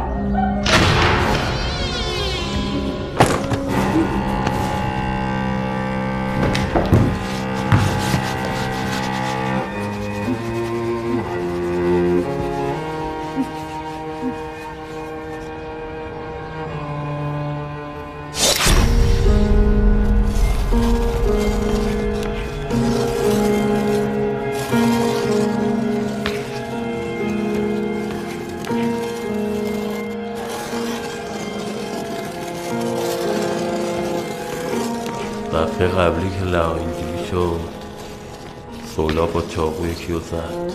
دفعه قبلی که لها اینجوری شد سولا با چاقو یکی رو زد.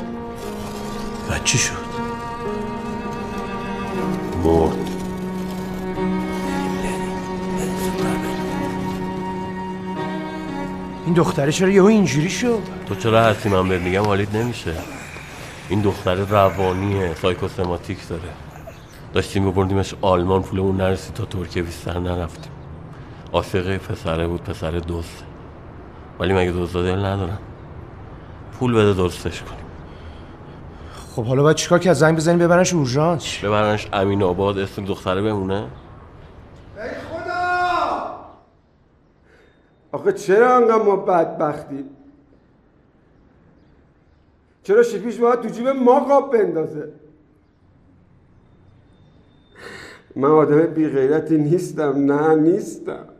و چی شد؟ مرد. این دختره چرا یهو اینجوری شد؟ تو چرا هستی من بهت میگم حالیت نمیشه. این دختر روانیه سایکوسماتیک داره. داشتیم ببردیمش آلمان پولمون نرسید تا ترکیه بیشتر نرفتیم. عاشق پسره بود پسر دوست. ولی مگه دوست دل ندارن. پول بده درستش کنیم. خب حالا باید چیکار که از زنگ بزنیم ببرنش اورژانس؟ ببرنش امین آباد اسم دختره بمونه. آخه چرا انقدر ما بدبختی چرا شیپیش باید تو جیب ما قاب بندازه؟ من آدم بی غیرتی نیستم نه نیستم.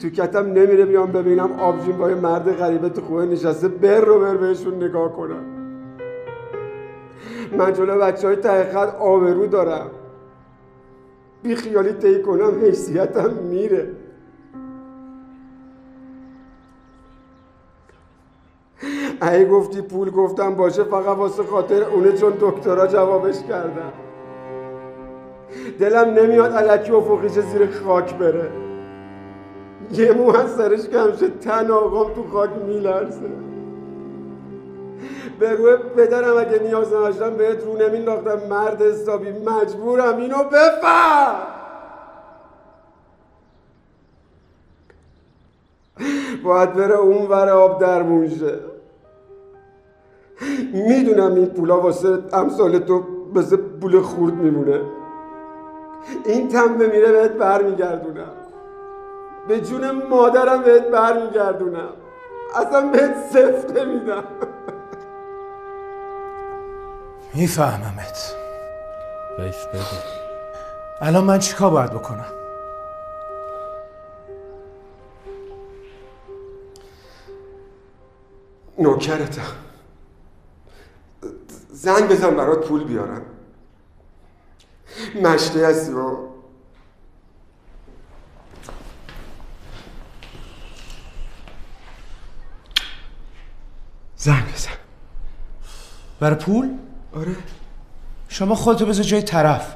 تو کتم نمیره بیام ببینم آبجین با یه مرد غریبه تو خونه نشسته بر رو بر بهشون نگاه کنم. من جلو بچه های خط آبرو دارم. بی خیالی طی کنم حیثیتم میره. ای گفتی پول گفتم باشه فقط واسه خاطر اونه چون دکترا جوابش کردم دلم نمیاد علکی و زیر خاک بره. یه مو از سرش کم شد تن آقام تو خاک میلرزه. به روی پدرم اگه نیاز نداشتم بهت رو نمینداختم مرد حسابی. مجبورم اینو بفهم. باید بره اون ور آب درمون شه. می‌دونم این پولا واسه امثال تو مثل بوله خورد میمونه. این تن بمیره بهت برمیگردونم به جون مادرم بهت برمیگردونم. اصلا بهت سفته میدم میفهممت. بهش بده الان من چیکار باید بکنم؟ نوکرتم. زنگ بزن برات پول بیارم. مشته هستی و زنگ بزن. برای پول؟ آره. شما خودتو بذار جای طرف.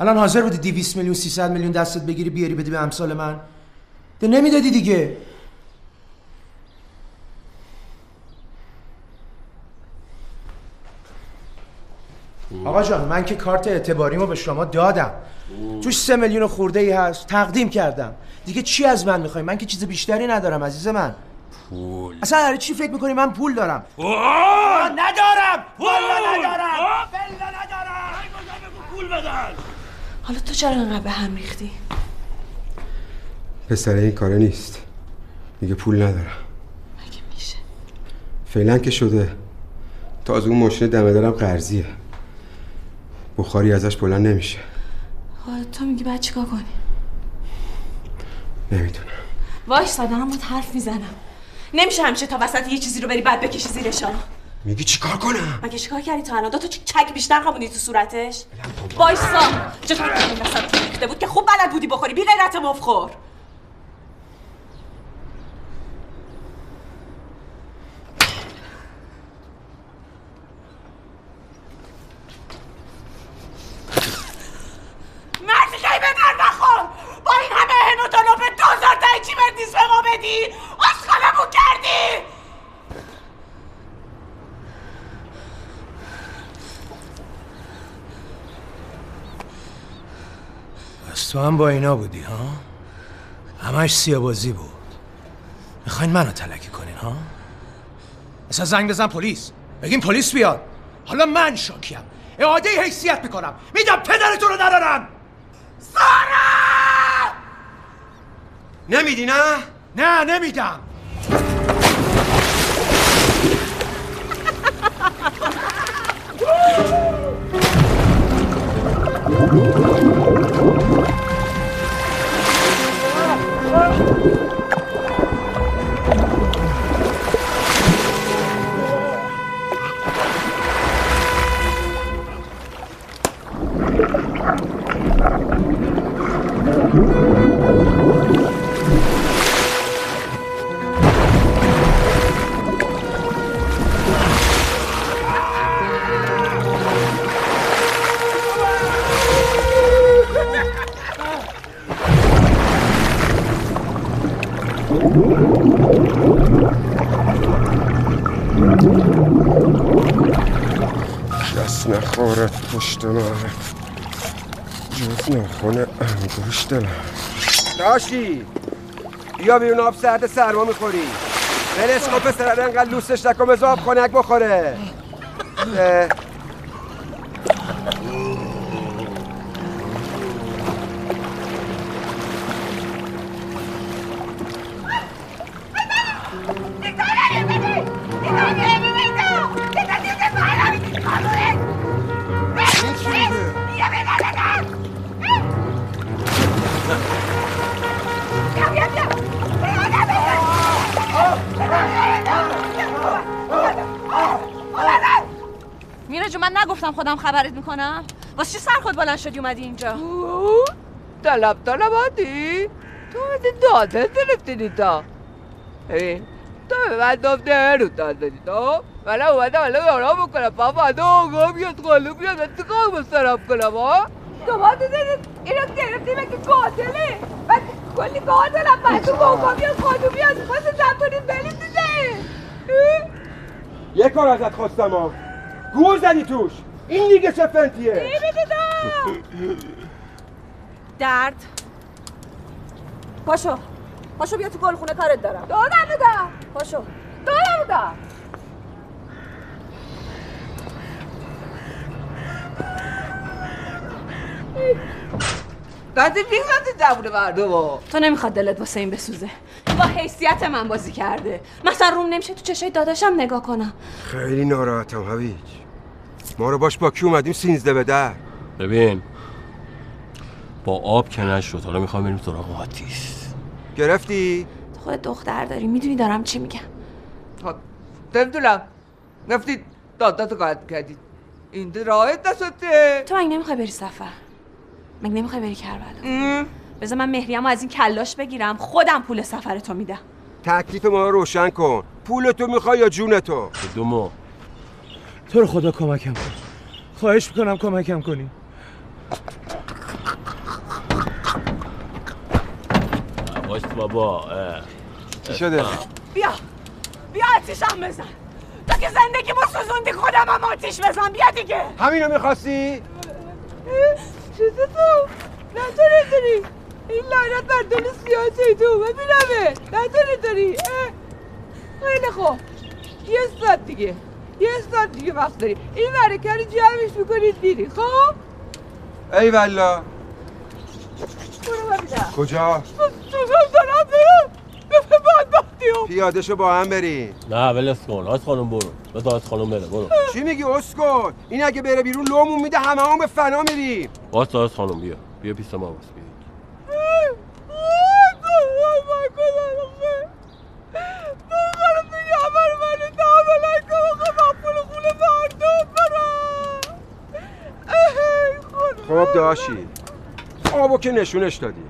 الان حاضر بودی 200 میلیون 300 میلیون دستت بگیری بیاری بدی به امثال من. ده نمی‌دادی دیگه. آقا جان من که کارت اعتباریمو به شما دادم. توش سه میلیون خورده ای هست. تقدیم کردم. دیگه چی از من می‌خوای؟ من که چیز بیشتری ندارم عزیز من. پول. اصلا برای چی فکر می‌کنی؟ من پول دارم. پول! ندارم! والا ندارم! بلا ندارم! پول بدن! حالا تو چرا انقدر به هم ریختی؟ پسر این کاره نیست. میگه پول ندارم. مگه میشه؟ فعلا که شده. تا از اون ماشین دمه دارم قرضیه. بخاری ازش بلند نمیشه. حالا تو میگی بعد چیکار کنی نمی‌دونم. وایسا دارم باید حرف می‌زنم. نمیشه همیشه تا وسط یه چیزی رو بری بعد بکشی زیرشا میگی چیکار کنم؟ مگه چیکار کردی تا الان؟ دو تا چک بیشتر خوابوندی تو صورتش. وایسا. چطور این وسط ریخته بود که خوب بلد بودی بخوری؟ بی غیرت مفخور مردی که به در نخور با این همه هنوتولو به دوزار تایی چی بردیس به ما بدی اسخالمون کردی پس تو هم با اینا بودی ها؟ همش سیابازی بود. می‌خواین منو تلکی کنین ها؟ اصلا زنگ بزن پلیس. بگیم پلیس بیاد. حالا من شاکیم. اعاده حیثیت می‌کنم. میدم پدرتون رو ندارم. نمیدی نه؟ نه نمیدم. نخونه انگشت من داشتی؟ بیا بیرون آب سرد سرما می‌خوری. ولش کن پسر انقدر لوسش نکن بذار آب خنک بخوره. می‌کنم؟ واسه چی سر خود بلند شدی اومدی اینجا؟ طلب طلباتی تو مثل داده گرفتی تا. ببین تو به من گفتی هرو داده تو من اومدم الان آرام بکنم بابا دو آقا بیاد خالو بیاد من چیکار مسترم کنم ها؟ تو ما دیدید اینو گرفتی مگه قاتله من کلی قاتلم من تو بابا بیاد خالو بیاد واسه زبطونید بلی دیده یه کار ازت خواستم ها. گور زدی توش. این دیگه چه فنتیه درد. پاشو. پاشو بیا تو گلخونه کارت دارم. دادم بودم پاشو. دادم بودم بعد ریزت دبونه با تو نمی‌خواد دلت واسه این بسوزه. با حیثیت من بازی کرده. مثلا روم نمیشه تو چشای داداشم نگاه کنم. خیلی ناراحتم هویج ما رو باش با کی اومدیم؟ سینزده به در ببین با آب که نشد حالا می‌خوام بریم سراغ آتیش گرفتی؟ خود دختر داری می‌دونی دارم چی میگم. نمی‌دونم رفتید دادتو قطع کردید این راحت نسته تو مگه نمی‌خوای بری سفر؟ مگه نمی‌خوای بری کربلا؟ بذار من مهریمو از این کلاش بگیرم خودم پول سفر تو میدم. تکلیف ما رو روشن کن. پول تو می‌خوای یا جون تو دومو تو رو خدا کمکم کن. خواهش می‌کنم کمکم کنی. باش بابا. چی شده؟ بیا بیا آتیشم بزن. تو که زندگیمو سوزوندی خودم هم آتیش بزن. بیا دیگه. همینو می‌خواستی؟ چیزه تو؟ نداره داری. این لعنت بر دل سیاسی تو. ببینمه. نداره داری. خیلی خوب. یه ساعت دیگه. یه ساعت دیگه وقت داری این ورکه رو جمعش می‌کنید میری خب ای والا کجا؟ سوزم دارم برم به بدبختی پیاده شو با هم بریم نه ولش کن آز خانم برو بذار آز خانم بره برو چی میگی اسکل این اگه بره بیرون لومون میده همه هم به فنا میریم باز آز خانم بیا بیا پیش ما باز بیا خب داشی. آبو که نشونش دادی؟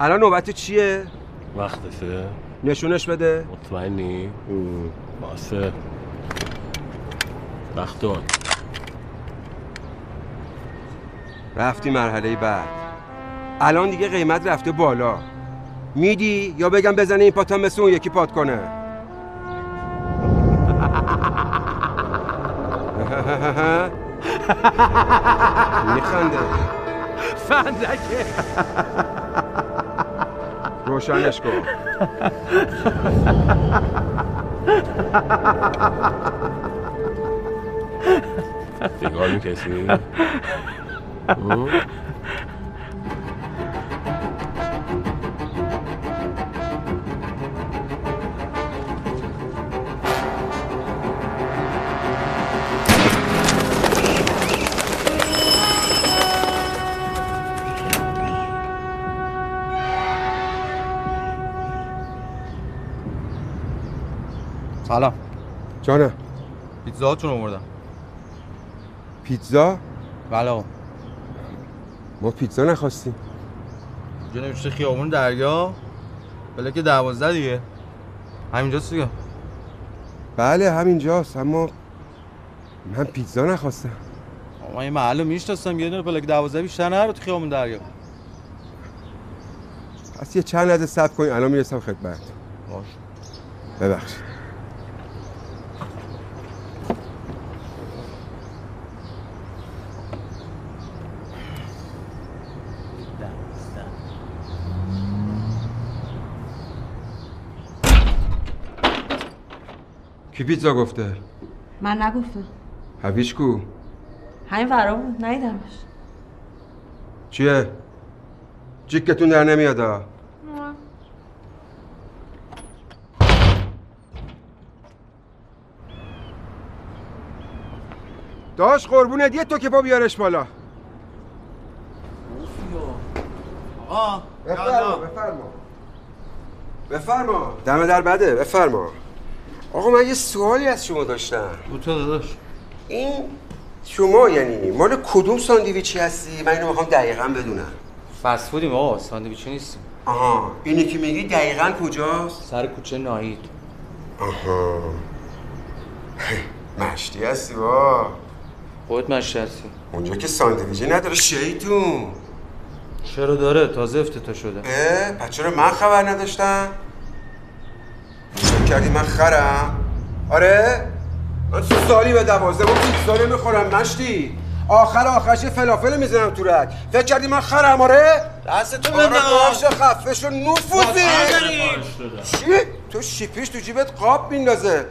الان نوبت چیه؟ وقتشه. نشونش بده. مطمئنی؟ باسه وقتون. رفتی مرحله بعد. الان دیگه قیمت رفته بالا. میدی یا بگم بزنه این پاتم مثل اون یکی پات کنه؟ میخنده. فندکه روشنش کن. سیگار می‌کشی؟ جانم. پیتزاهاتون آوردم. پیتزا؟ بله آقا. ما پیتزا نخواستیم. اینجا نوشته خیابون دریا. بله که دوازده دیگه. همینجاست دیگه. بله همینجاست اما من پیتزا نخواستم. آقا من یه محل رو می‌شناسم یه دونه پلاک دوازده بیشتر نره تو خیابون دریا. پس یه چند لحظه صبر کنید الان می‌رسم خدمت. باش ببخشید. کی پیتزا گفته؟ من نگفتم هویج کو؟ همین ورا بود ندیدمش چیه؟ جیکتون در نمیاد ها؟ داش قربونت یه تو که پا بیارش بالا آه بفرما بفرما بفرما دم در بده بفرما آقا من یه سوالی از شما داشتم. تو داداش. این شما یعنی مال کدوم ساندویچی هستی؟ من اینو می‌خوام دقیقا بدونم. فست فودیم آقا ساندویچی نیستیم. آها اینی که میگی دقیقا کجاست؟ سر کوچه ناهید. آها. مشتی هستی با. خودت مشتی هستی. اونجا که ساندویچی نداره شیطون. چرا داره؟ تازه افتتاح شده. اه پس چرا من خبر نداشتم؟ کردی؟ من خرم. آره؟ من تو سالی به دوازده؟ ما پیتزا نمی‌خورم مشتی. آخر آخرش فلافل می‌زنم تو رد فکر کردی من خرم آره؟ دستتو آره بنداز. باشه خفه شو نفوذی چی؟ تو شیپیش تو جیبت قاب میندازه.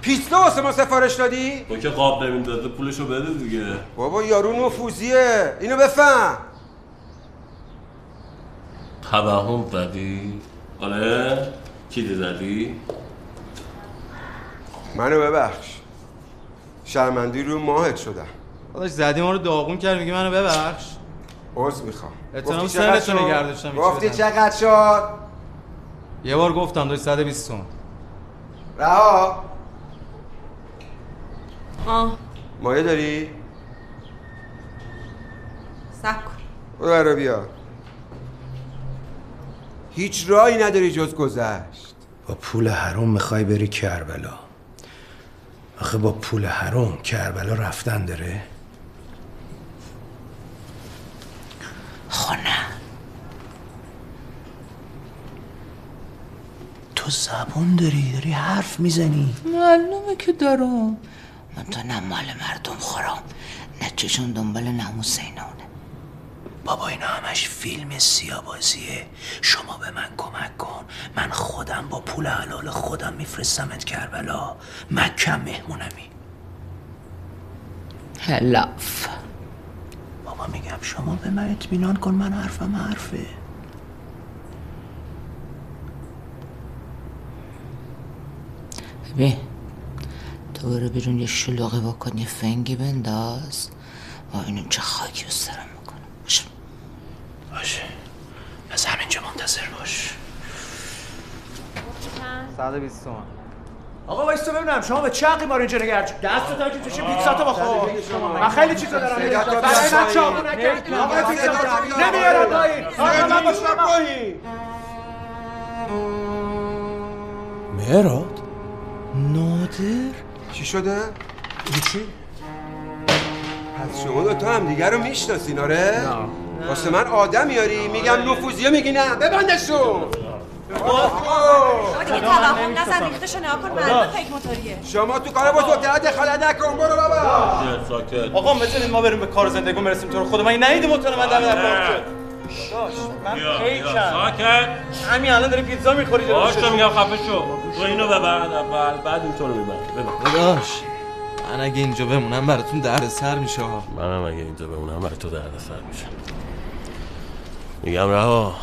پیتزا واسه ما سفارش دادی؟ تو که قاب نمیندازه پولشو بده دیگه. بابا یارو نفوذیه. اینو بفهم. توهم زدی؟ آره؟ چیزی زدی؟ منو ببخش. شرمندی رو ماهت شدم. داداش زدی ما رو داغون کرد میگه منو ببخش؟ عذر می‌خوام. چقدر سرتو شد؟ نگه داشتم گفتی. چقدر شد؟ یه بار گفتم داشت 120 تومن. رها. آه. مایه داری؟ سب کن. برو برو بیا. هیچ راهی نداری جز گذشت. با پول حروم می‌خوای بری کربلا. آخه با پول حروم کربلا رفتن داره؟ خانه تو زبون داری داری حرف می‌زنی. معلومه که دارم. من تو نه مال مردم خورم نه چشون دنبال اینونه بابا اینا همش فیلم سیابازیه شما به من کمک کن. من خودم با پول حلال خودم میفرستمت کربلا. مکم مهمونمی. هلاف. بابا میگم شما به من اطمینان کن. من حرفم حرفه. ببین تو برو بیرون یه شلوغی بکن یه فنگی بنداز. و اینو چه خاکی رو سرم. باشه. از همینجا منتظر باش. 120 تومن آقا وایستا ببینم شما به چقی ما رو اینجا نگرد دست تا که توشی پیتزا تو بخور. من خیلی چیزا دارم. تو برای من چاقو. نکرد آقا تو پیتزا نمیارم. پایین. آقا من صدا باشم پایین. مهراد؟ نادر؟ چی شده؟ چی؟ پس شما دوتا هم دیگر رو می‌شناسین آره؟ نه. واسه من آدم میاری میگم نفوذیه میگی نه. ببندشون دیگه توهم نزن ریختشو نها کن. معلومه پیک موتوریه. شما تو کار بزرگترها دخالت نکن. برو بابا. ساکت آقا بذارید ما بریم به کار زندگی برسیم تو رو. خود من ندیدی موتور من در پارک شد داش من بیا، ساکت. همین الان داری پیتزا می‌خوری باشه میگم خفه شو. تو اینو ببر اول بعد اینطور رو ببر داداش. من اگه اینجا بمونم براتون درد سر میشه ها منم اگه اینجا بمونم برای تو درد سر میشه. میگم رها.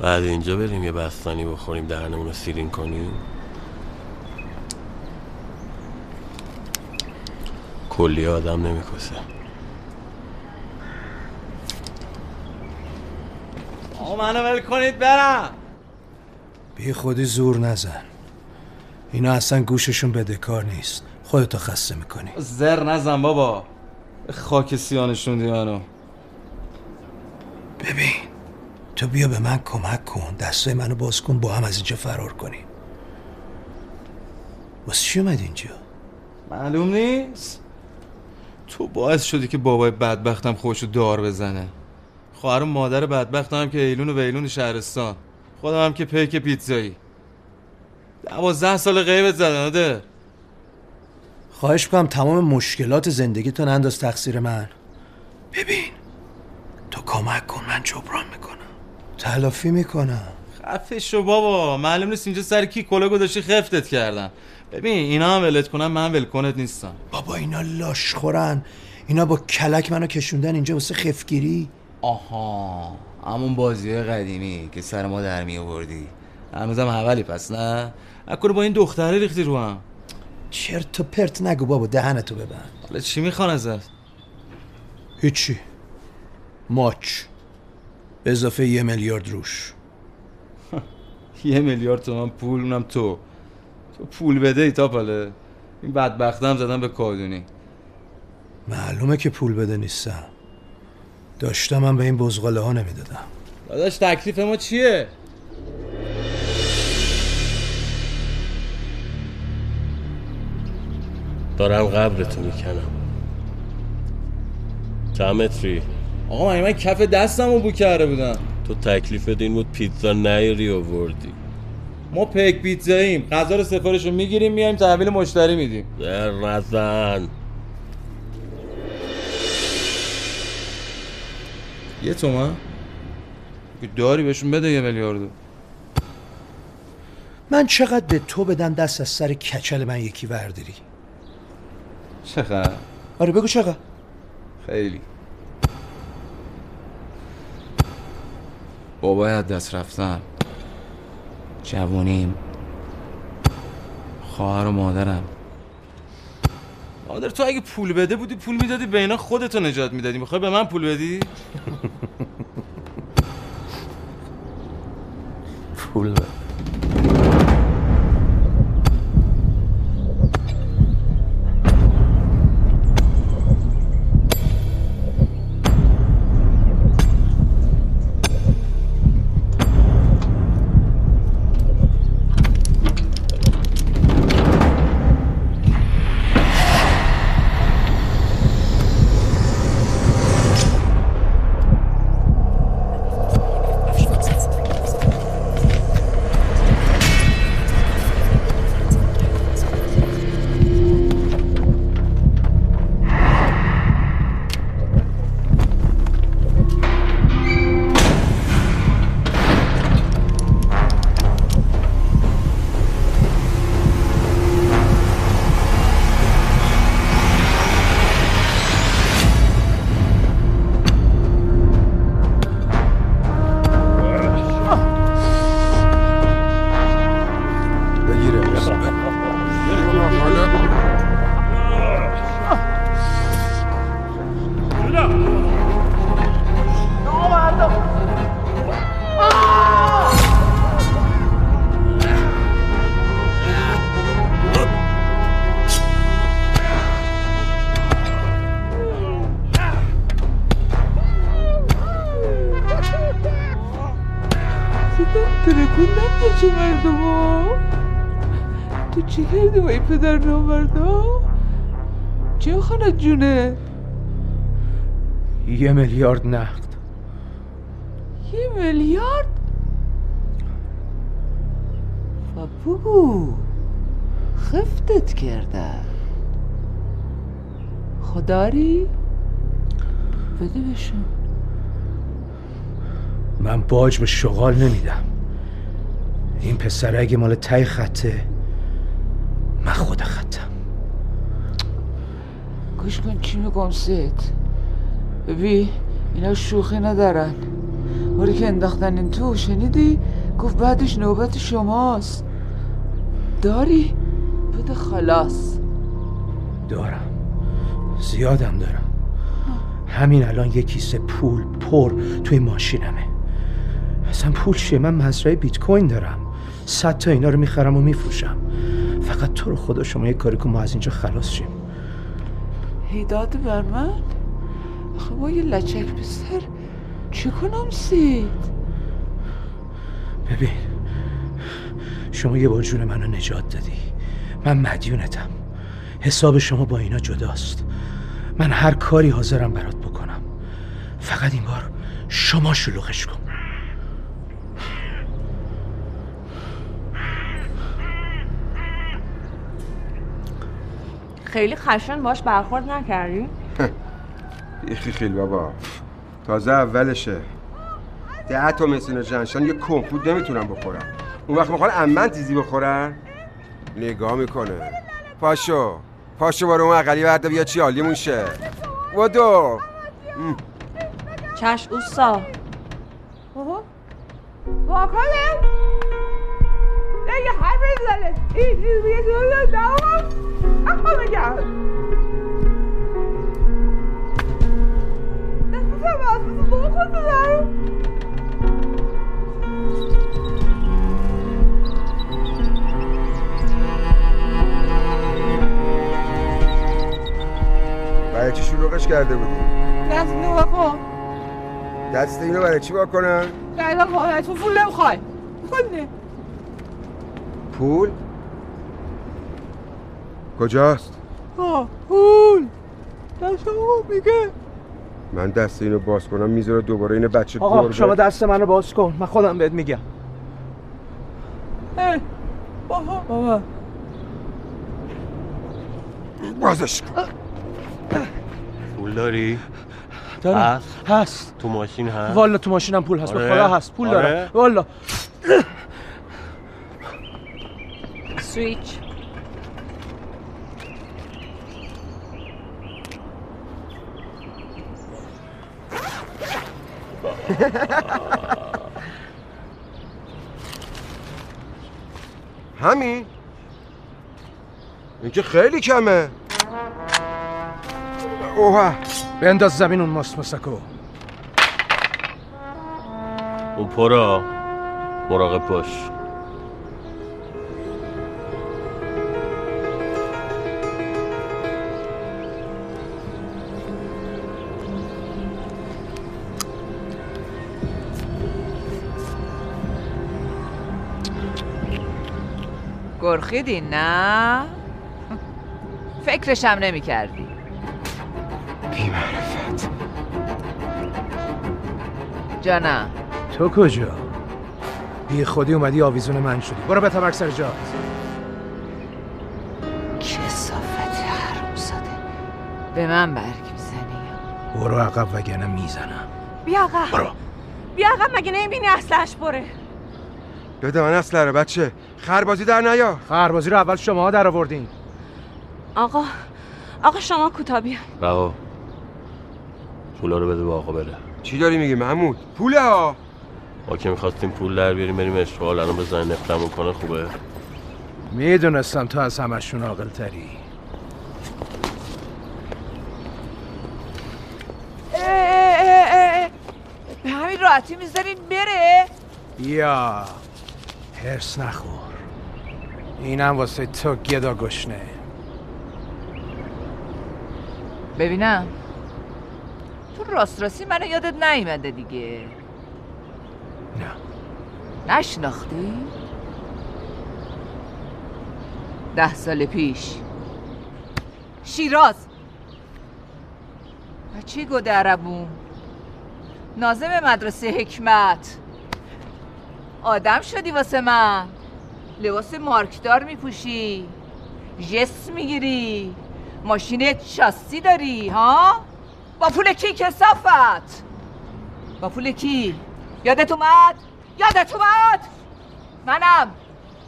بعد اینجا بریم یه بستنی بخوریم دهنمون رو سیرین کنیم. کلی آدم نمیکسه آقا منو ول کنید برم. بی خودی زور نزن. اینا اصلا گوششون بدهکار نیست. خودتو خسته می‌کنی. زر نزن بابا. خاک سیانشون دی منو. ببین تو بیا به من کمک کن. دستای منو باز کن با هم از اینجا فرار کنیم واسه چی اومد اینجا؟ معلوم نیست. تو باعث شدی که بابای بدبختم خوشو دار بزنه. خواهر و مادر بدبختم هم که ایلون و ویلون شهرستان. خودم هم که پیک پیتزایی. دوازده سال غیبت زدن آده. خواهش می‌کنم تمام مشکلات زندگیتو ننداز تقصیر من. ببین تو کمک کن من جبران می‌کنم. تلافی می‌کنم. خفه شو بابا. معلوم نیست اینجا سر کی کلا گذاشتی خفتت کردن. ببین اینا هم ولت کنن من ولکنت نیستم. بابا اینا لاش خورن اینا با کلک منو کشوندن اینجا واسه خفگیری. آها همون بازی قدیمی که سر ما در می آوردی هنوزم حولی پس نه؟ اکنون با این دختره ریختی رو هم. چرت و پرت نگو بابا دهنتو ببند. حالا چی می‌خوان ازت؟ هیچی. ماچ. به اضافه یه میلیارد روش. یه میلیارد تومن پول اونم تو. تو پول بده ای تا پاله این بدبختم زدن به کادونی. معلومه که پول بده نیستم. داشتم من به این بزغاله ها نمی‌دادم. داداش تکلیف ما چیه؟ دارم قبرتو می‌کنم. چند متری آقا من من کف دستم رو بو کرده بودم؟ تو تکلیفت این بود پیتزا نیاری آوردی. ما پیک پیتزاییم غذا رو سفارش رو می‌گیریم میایم تحویل مشتری میدیم. در نزن یه تومن. داری بهشون بده یه میلیاردو من چقدر به تو بدم دست از سر کچل من یکی ورداری؟ چقدر؟ آره بگو چقدر. خیلی. بابای از دست رفتم جوونیم. خواهر و مادرم. مادر تو اگه پول بده بودی پول می‌دادی به اینا خودتو نجات می‌دادی. می‌خوای به من پول بدی؟ پول بگیره میلیارد نقد. یه میلیارد؟ بابو خفتت کرده. خداری؟ بده بشون من باج به شغال نمیدم. این پسر اگه مال تای خطه من خود خطم. گوش کن چی میگم سید. ببین اینا شوخی ندارن. باری که انداختن این تو شنیدی؟ گفت بعدش نوبت شماست. داری؟ بده خلاص. دارم. زیادم دارم. همین الان یه کیسه پول پر توی ماشینمه. اصلا پول چیه؟ من مزرعه بیت کوین دارم. صد تا اینا رو می‌خرم و میفروشم. فقط تو رو خدا شما یه کاری کن ما از اینجا خلاص شیم. هیداد بر من؟ آخه با یه لچک پسر چی کنم سید؟ ببین شما یه بار جون منو نجات دادی. من مدیونتم. حساب شما با اینا جداست. من هر کاری حاضرم برات بکنم. فقط این بار شما شلوغش کن. خیلی خشن باش برخورد نکردی؟ خیل بابا. تازه اولشه. ده تا مسین جنشان یه کمپوت نمی‌تونم بخورم. اون وقت می‌خوان امن تیزی بخورن؟ نگاه می‌کنه. پاشو پاشو بارو اون اقلی برده بیا چی عالیمون شه. بودو. چش اوستا بابا واکنه دیگه هر بزنه. این چیز بیه دولت دوام اخوا میگم دستم از بابا خود دارم برای چی شلوغش کرده بودی؟ دست نو بکن دست اینو برای چی باکنم قیدا کن تو پول نمی‌خوای. کنه پول؟ کجاست؟ آه پول. دست میگه. من دست اینو باز کنم می‌ذاره دوباره این بچه آقا گربه شما دست منو باز کن. من خودم بهت میگم. اه بابا بابا. بازش کن. پول داری؟ دارم. هست؟ هست. تو ماشین هست؟ والا تو ماشینم پول هست. به آره؟ خدا هست. پول آره؟ دارم والا. سویچ. همین؟ این که خیلی کمه. اوه بنداز زمین اون مسمسکو اون پرا مراقب باش گرخیدی نه؟ فکرشم نمی کردی بیمعرفت. جانم تو کجا؟ بی خودی اومدی آویزون من شدی. برو بتمرک سر جات کسافت حرومزاده. به من برگ می‌زنی؟ برو عقب وگرنه می‌زنم. بیا عقب. برو. بیا عقب مگه نمی‌بینی اسلحش بره؟ بده من اصله رو بچه. خربازی در نیا. خربازی رو اول شما در آوردین. آقا آقا شما کوتا بیا رها پولا رو بده به آقا بره. چی داری میگی محمود؟ پوله ها؟ ما که می‌خواستیم پول در بیاریم بریم اشغال الان بزنین نفتمون کنه خوبه؟ می‌دونستم تو از همشون عاقل تری. به همین راحتی می‌ذارین بره؟ یا هرس نخور. اینم واسه تو گدا گشنه. ببینم. تو راست راستی منو یادت نیومده دیگه. نه. نشناختی؟ ده سال پیش. شیراز. چی گده عربون؟ نازم مدرسه حکمت. آدم شدی واسه من. لباس مارکدار میپوشی. جس می‌گیری. ماشین شاسی داری ها؟ با پول کی کسافت؟ با پول کی؟ یادت اومد؟ یادت اومد؟ منم.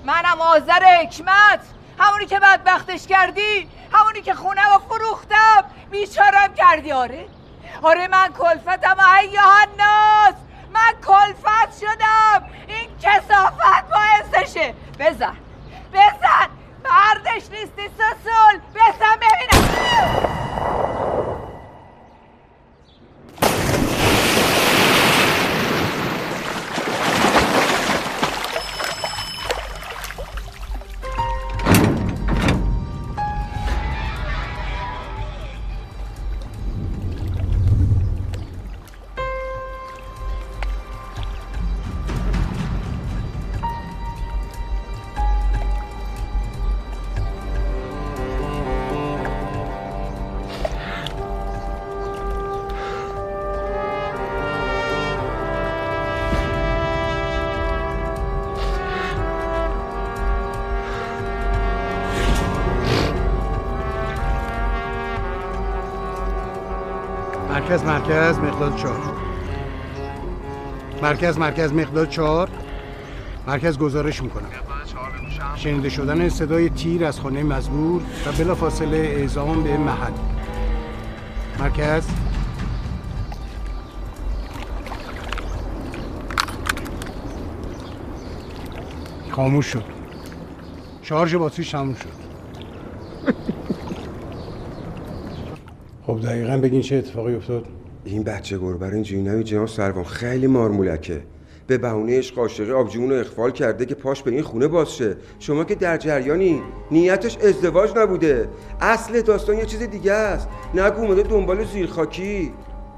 منم آذر حکمت. همونی که بدبختش کردی همونی که خونه و فروختم. بیچارم کردی. آره. آره من کلفتم. ای هناس من کلفت شدم. بزن. بزن. بردش نیستی سسول. بزن مرکز مرکز مقدار چهار. مرکز مرکز مقدار چهار. مرکز گزارش می‌کنم. شنیده شدن صدای تیر از خانه مزبور و بلا فاصله اعزام به محل. مرکز. خاموش شد. شارژ باتریش تموم شد. خب دقیقا بگین چه اتفاقی افتاد. این بچه گربه رو اینجوری نمی جناب سروان خیلی مارمولکه. به بهونه عشق عاشقی آبجیمون رو اخفال کرده که پاش به این خونه باز شه. شما که در جریانی نیتش ازدواج نبوده. اصل داستان یه چیز دیگه است. نگو اومده دنبال زیرخاکی.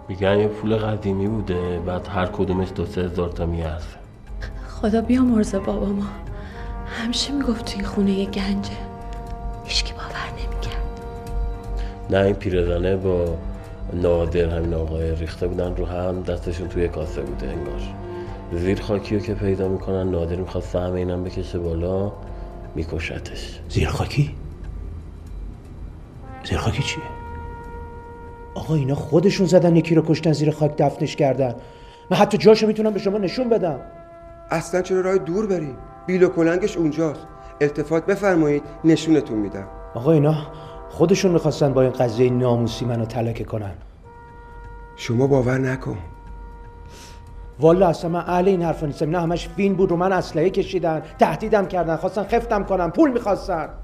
میگن یه پول قدیمی بوده بعد هر کدومش دو سه هزار تا میارزه. خدا بیا مرزه بابا ما. همیشه می‌گفت تو این خونه یه گنجه. نه این پیرزنه با نادر همین آقای ریخته بودن رو هم دستشون توی کاسه بوده انگار. زیر خاکی رو که پیدا می‌کنن نادر می‌خواد سهم اینم بکشه بالا میکشتش. زیر خاکی؟ زیر خاکی چیه؟ آقا اینا خودشون زدن یکی رو کشتن زیر خاک دفنش کردن. من حتی جاشو می‌تونم به شما نشون بدم. اصلا چرا راه دور بریم؟ بیل و کلنگش اونجاست. التفات بفرمایید نشونتون میدم. آقا اینا خودشون می‌خواستن با این قضیه ناموسی منو تلکه کنن. شما باور نکن. والا اصلا من اهل این حرفا نیستم. اینا همش فین بود رو من اسلحه کشیدن تهدیدم کردن خواستن خفتم کنم پول می‌خواستن.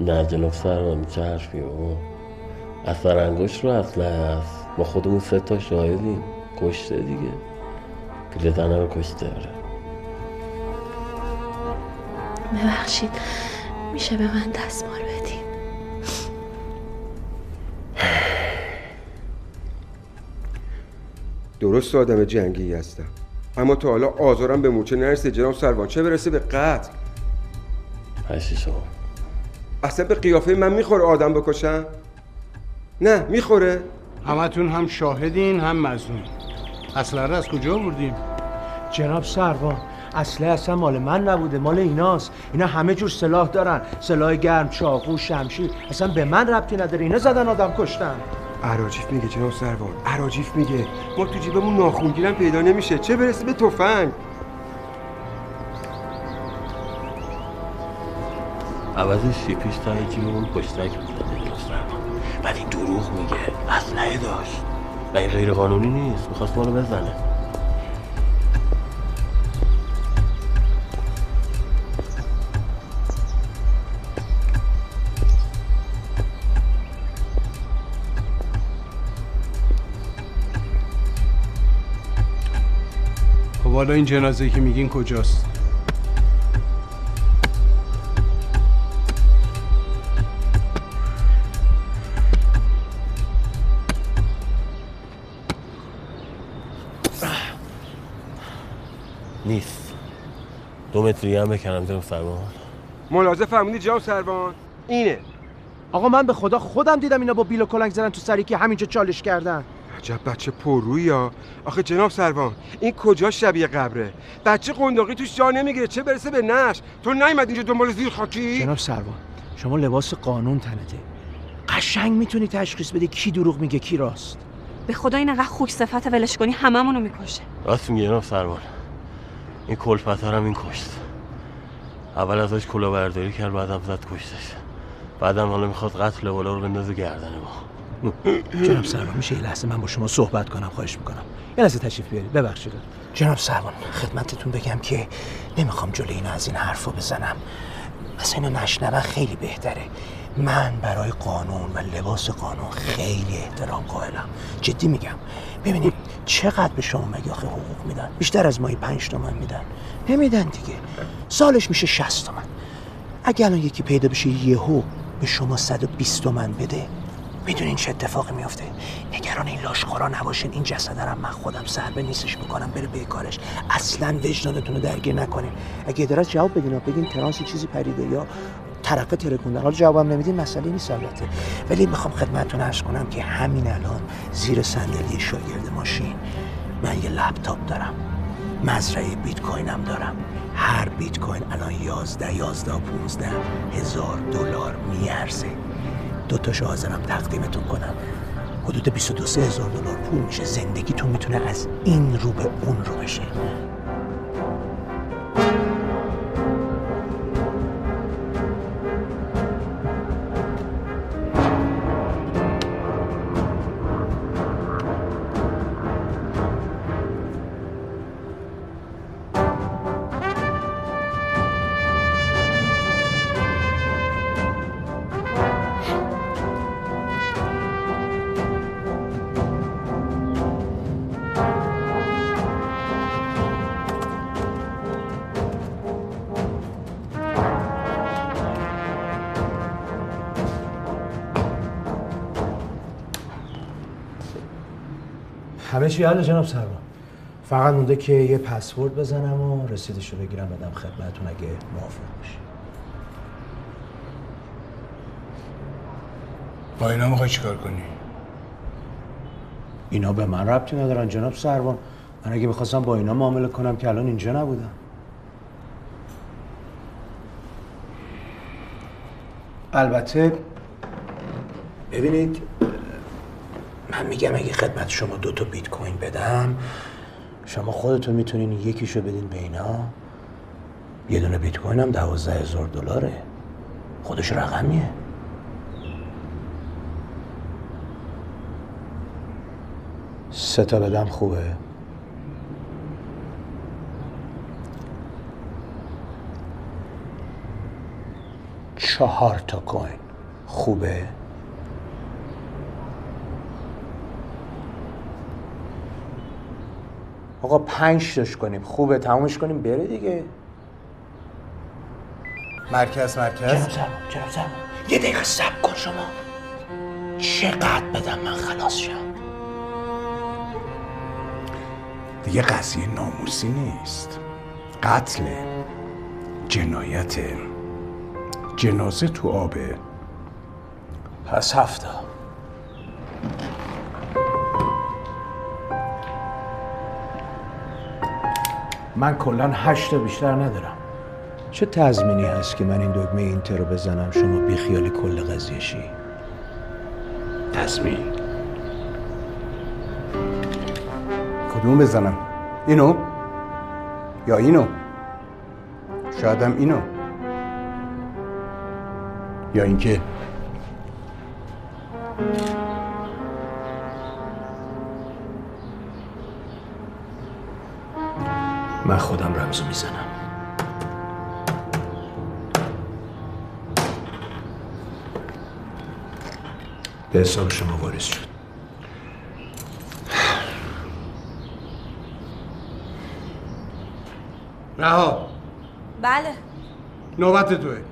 نه جناب سروان چه حرفی؟ بابا اثر انگشت رو اصله هست ما خودمون سه تا شاهدیم. کشته دیگه. پیرزنه رو کشته آره. ببخشید. میشه به من دستمال بدین. درست آدم جنگی هستم. اما تا حالا آزارم به موچه نرسه. جناب سروان چه برسه به قتل؟ شما. اصلا به قیافه من می‌خوره آدم بکشم؟ نه می‌خوره؟ همتون هم شاهدین هم مزنون اصلا از کجا بردیم جناب سروان اصله اصلا مال من نبوده مال ایناست. اینا همه جور سلاح دارن. سلاح گرم چاقو شمشیر. اصلا به من ربطی نداره. اینا زدن آدم کشتن. عراجیف میگه جناب سروان. عراجیف میگه ما تو جیبمون ناخونگیرم پیدا نمیشه. چه برسه به تفنگ؟ عوضش شیپیش تا جیبمون پشتک می‌زنه جناب سروان. بعد این دروغ میگه. اسلحه داشت. و این غیر قانونی نیست. می‌خواست ما رو بزنه. حالا این جنازه که میگین کجاست؟ نیست. دو متری هم بکنم جناب سروان. ملاحظه فرمودی جناب سروان؟ اینه. آقا من به خدا خودم دیدم اینا با بیل و کلنگ زدن تو سری که همینجا چالش کردن. عجب بچه پررویی ها. آخه جناب سروان این کجا شبیه قبره؟ بچه قنداقی توش جا نمی‌گیره. چه برسه به نش؟ تو نیومد اینجا دنبال زیر خاکی؟ جناب سروان شما لباس قانون تنته قشنگ می‌تونی تشخیص بدی کی دروغ میگه کی راست. به خدا این انقدر خوک صفت ولش کنی هممونو می‌کشه. راست میگه جناب سروان. این کلفترم این کشت. اول ازش کلاهبرداری کرد بعدم زد کشتش. بعدم حالا می‌خواد قتل بالا رو بندازه گردن ما. جناب سروان میشه یه لحظه من با شما صحبت کنم خواهش می‌کنم. یه لحظه تشریف بیارید. ببخشید جناب سروان خدمتتون بگم که نمی‌خوام جلوی اینا از این حرفا بزنم. مثلا اینا نشنون خیلی بهتره. من برای قانون و لباس قانون خیلی احترام قائلم. جدی میگم. ببینید چقدر به شما مگه آخه حقوق میدن؟ بیشتر از مایی پنج تومن میدن. نمیدن دیگه. سالش میشه 60 تومن اگه الان یکی پیدا بشه یهو به شما 120 تومن بده. می‌دونین چه اتفاقی میافته؟ نگران این لاشخورا نباشین. این جسد رو من خودم سر به نیستش می‌کنم بره به کارش. اصلا وجدانتون رو درگیر نکنین. اگه درست جواب بدین بگین ترانس چیزی پریده یا ترقه ترکوندن حالا جوابم نمیدین مسئله نیست البته. ولی می‌خوام خدمتتون عرض کنم که همین الان زیر صندلی شاگرد ماشین من یه لپتاپ دارم. مزرعه بیت کوینم دارم. هر بیت کوین الان 11 11 15 هزار دلار میارزه. دو تاشو حاضرم تقدیمتون کنم. حدود 22 هزار دلار پول میشه. زندگیتون می‌تونه از این رو به اون رو بشه. چی حل جناب سروان فقط مونده که یه پسورد بزنم و رسیدش رو بگیرم بدم خدمتتون اگه موافق باشی. با اینا می‌خوای چیکار کنی؟ اینا به من ربطی ندارن جناب سروان من اگه می‌خواستم با اینا معامله کنم که الان اینجا نبودم. البته ببینید میگم اگه خدمت شما دو تا بیت کوین بدم شما خودتون می‌تونین یکیشو بدین به اینا. یه دونه بیت کوین هم دوازده هزار دلاره. خودش رقمیه. سه تا بدم خوبه. چهار تا کوین خوبه. آقا پنج تاش کنیم. خوبه تمومش کنیم بره دیگه. مرکز مرکز. جناب جناب زربان یه دقیقه سب کن شما. چقدر بدم من خلاص شم. دیگه قضیه ناموسی نیست. قتل جنایت جنازه تو آبه پس هفته. من کلا هشت تا بیشتر ندارم. چه تضمینی هست که من این دکمه اینتر رو بزنم؟ شما بیخیال کل قضیه شی تضمین. کدوم بزنم؟ اینو؟ یا اینو؟ شایدم اینو. یا اینکه من خودم رمزو می‌زنم. به حساب شما واریز شد. رها. بله. نوبت توه.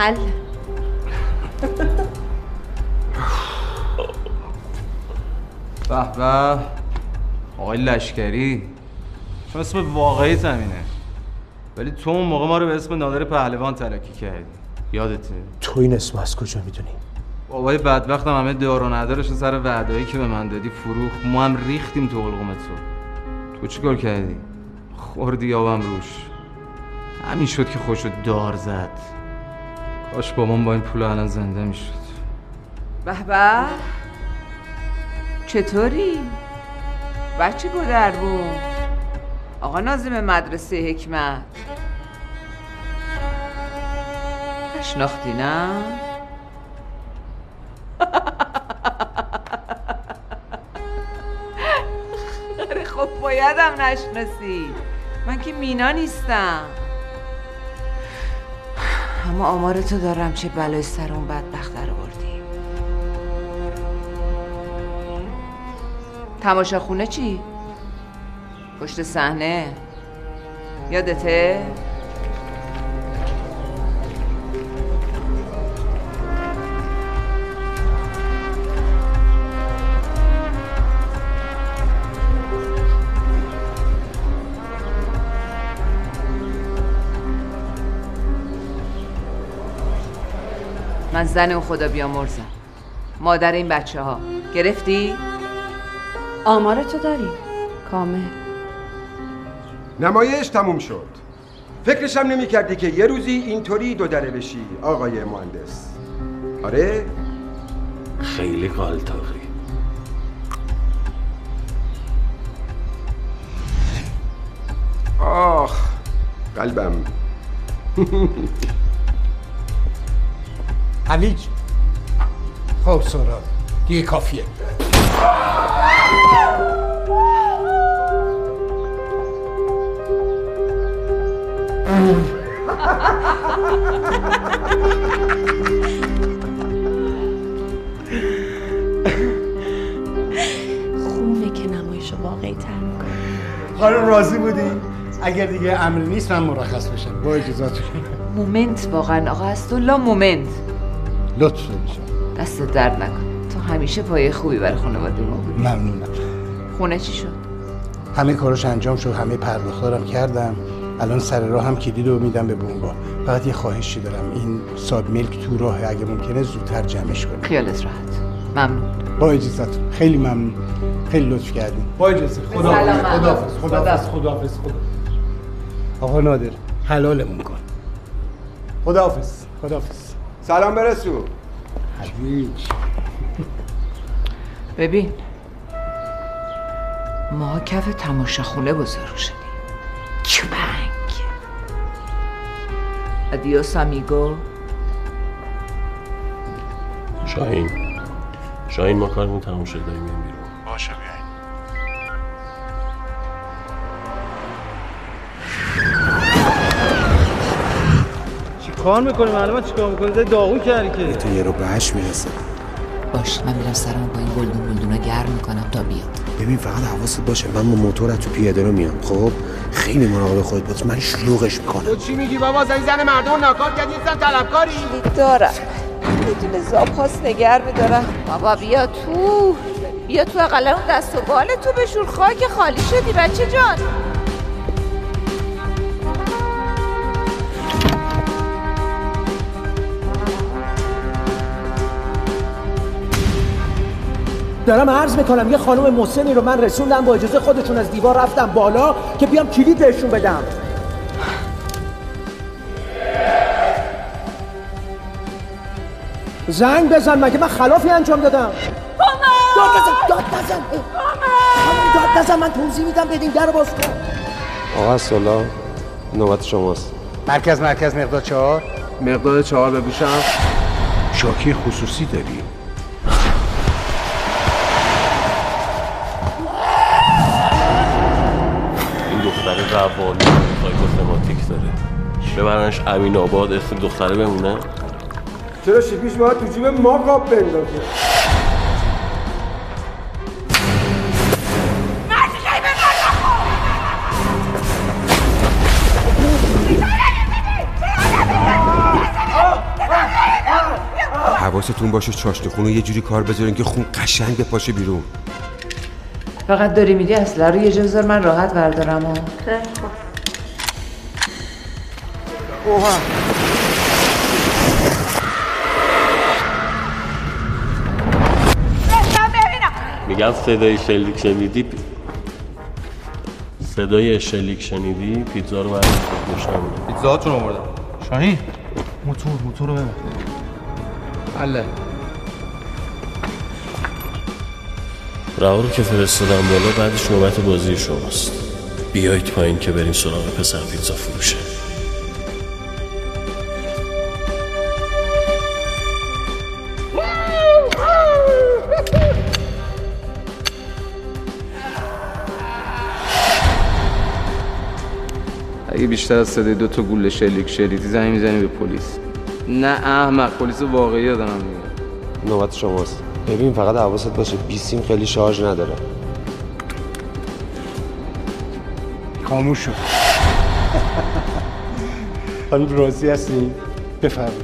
حل به به. آقای لشکری. چون اسم واقعی زمینه. ولی تو اون موقع ما رو به اسم نادر پهلوان تلکی کردی. یادته؟ تو این اسم از کجا می‌دونی؟ بابای بدبختم همه دار و ندارش سر وعدایی که به من دادی فروخ ما هم ریختیم تو حلقوم تو. تو چیکار کردی؟ خوردی آبم روش. همین شد که خوشو دار زد. کاش بابام با این پول الان زنده می‌شد. به به. چطوری؟ بچه گذر بود. آقا نازم مدرسه حکمت. نشناختی نه؟ خب بایدم نشناسی. من که مینا نیستم. اما آمار تو دارم چه بلای سر اون بدبخت رو بردی تماشا خونه چی؟ پشت صحنه یادته؟ من زن اون خدا بیامرزم. مادر این بچه ها گرفتی؟ آمار تو داری. کامل. نمایش تموم شد. فکرشم نمی کردی که یه روزی اینطوری دو دره بشی آقای مهندس. آره؟ خیلی قالتاقی آخ قلبم. حلیج خب سورا دیگه کافیه. خوبه که نمایش واقعی تر می‌کنه. خانم راضی بودی؟ اگر دیگه امری نیست من مرخص بشم. با اجازهتون. مومنت واقعا. آقا الله مومنت. لطف میشه دست درد نکن تو همیشه پایه خوبی برای خانواده ما بودی. ممنونم. خونه چی شد؟ همه کاراش انجام شد همه پرداختارم کردم. الان سر راه هم کلید رو میدم به بونگا. فقط یه خواهشی دارم. این ساب میلک تو راه اگه ممکنه زودتر جمعش کنیم خیالت راحت. ممنون. با اجازهتون. خیلی ممنون. خیلی لطف کردیم با اجازه. خدا خداحافظ. خدا. خداحافظ. خدا آقا نادر. حلالمون کن. خداحافظ. خداحافظ. سلام برسون حدیج ببین ما کف تماشاخونه بزرگ شدیم. چوبنگ ادیوس امیگو. شاهین. شاهین ما کارمون تموم شده داریم کار می‌کنی معلومه چی کار می‌کنی؟ زای داغون کردی که. تو یه رو به هشت می‌رسه. باش من میرم سرمو با این گلدون گلدونا گرم می‌کنم تا بیاد. ببین فقط حواست باشه. من با موتور تو پیاده رو میام. خب؟ خیلی مراقب خودت باش. من شلوغش می‌کنم. تو چی میگی بابا؟ زنی زن مردم ناکار کردی زن طلبکاری؟ دارم. بدون زاپاس نگر میدارم. بابا بیا تو. بیا تو اقلا اون دست و بال تو بشور. خاک خالی شدی بچه جان. دارم عرض می‌کنم یه خانم مسنی رو من رسوندم با اجازه خودشون از دیوار رفتم بالا که بیام کلید بهشون بدم. زنگ بزن مگه من خلافی انجام دادم؟ داد بزن داد بزن. خانم داد بزن من توضیح میدم بدین در باز کن. آقا سلا نوبت شماست. مرکز مرکز مقدار چهار. مقدار چهار بگوشم شاکی خصوصی داری روانی سایکوسماتیک داره. ببرنش امین آباد اسم دختره بمونه؟ چرا شیپیش باید تو جیب ما قاب بندازه؟ حواستون باشه چاشت خونو یه جوری کار بذارین که خون قشنگ بپاشه بیرون. فقط داری میری اصلا رو یه جا بذار من راحت بردارم و میگم صدای شلیک شنیدی؟ پی- صدای شلیک شنیدی؟ پیتزا رو برای خود نشون پیتزاهاتون آوردم. شاهین موتور موتور رو ببر. بله. رها رو که فرستادم بالا بعدش نوبت بازی شماست. بیایید پایین که بریم سراغ پسر پیتزا فروشه. اگه بیشتر از صدای دو تا گوله شلیک شلیدی زنگ می‌زنی به پلیس. نه احمق پلیس واقعی دارم میگم نوبت شماست. ببین فقط حواست باشه بیسیم خیلی شارژ نداره. خاموش شد حالا راضی هستی؟ بفرمایید.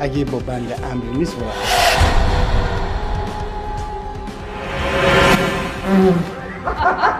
اگه با بند امری نیست برو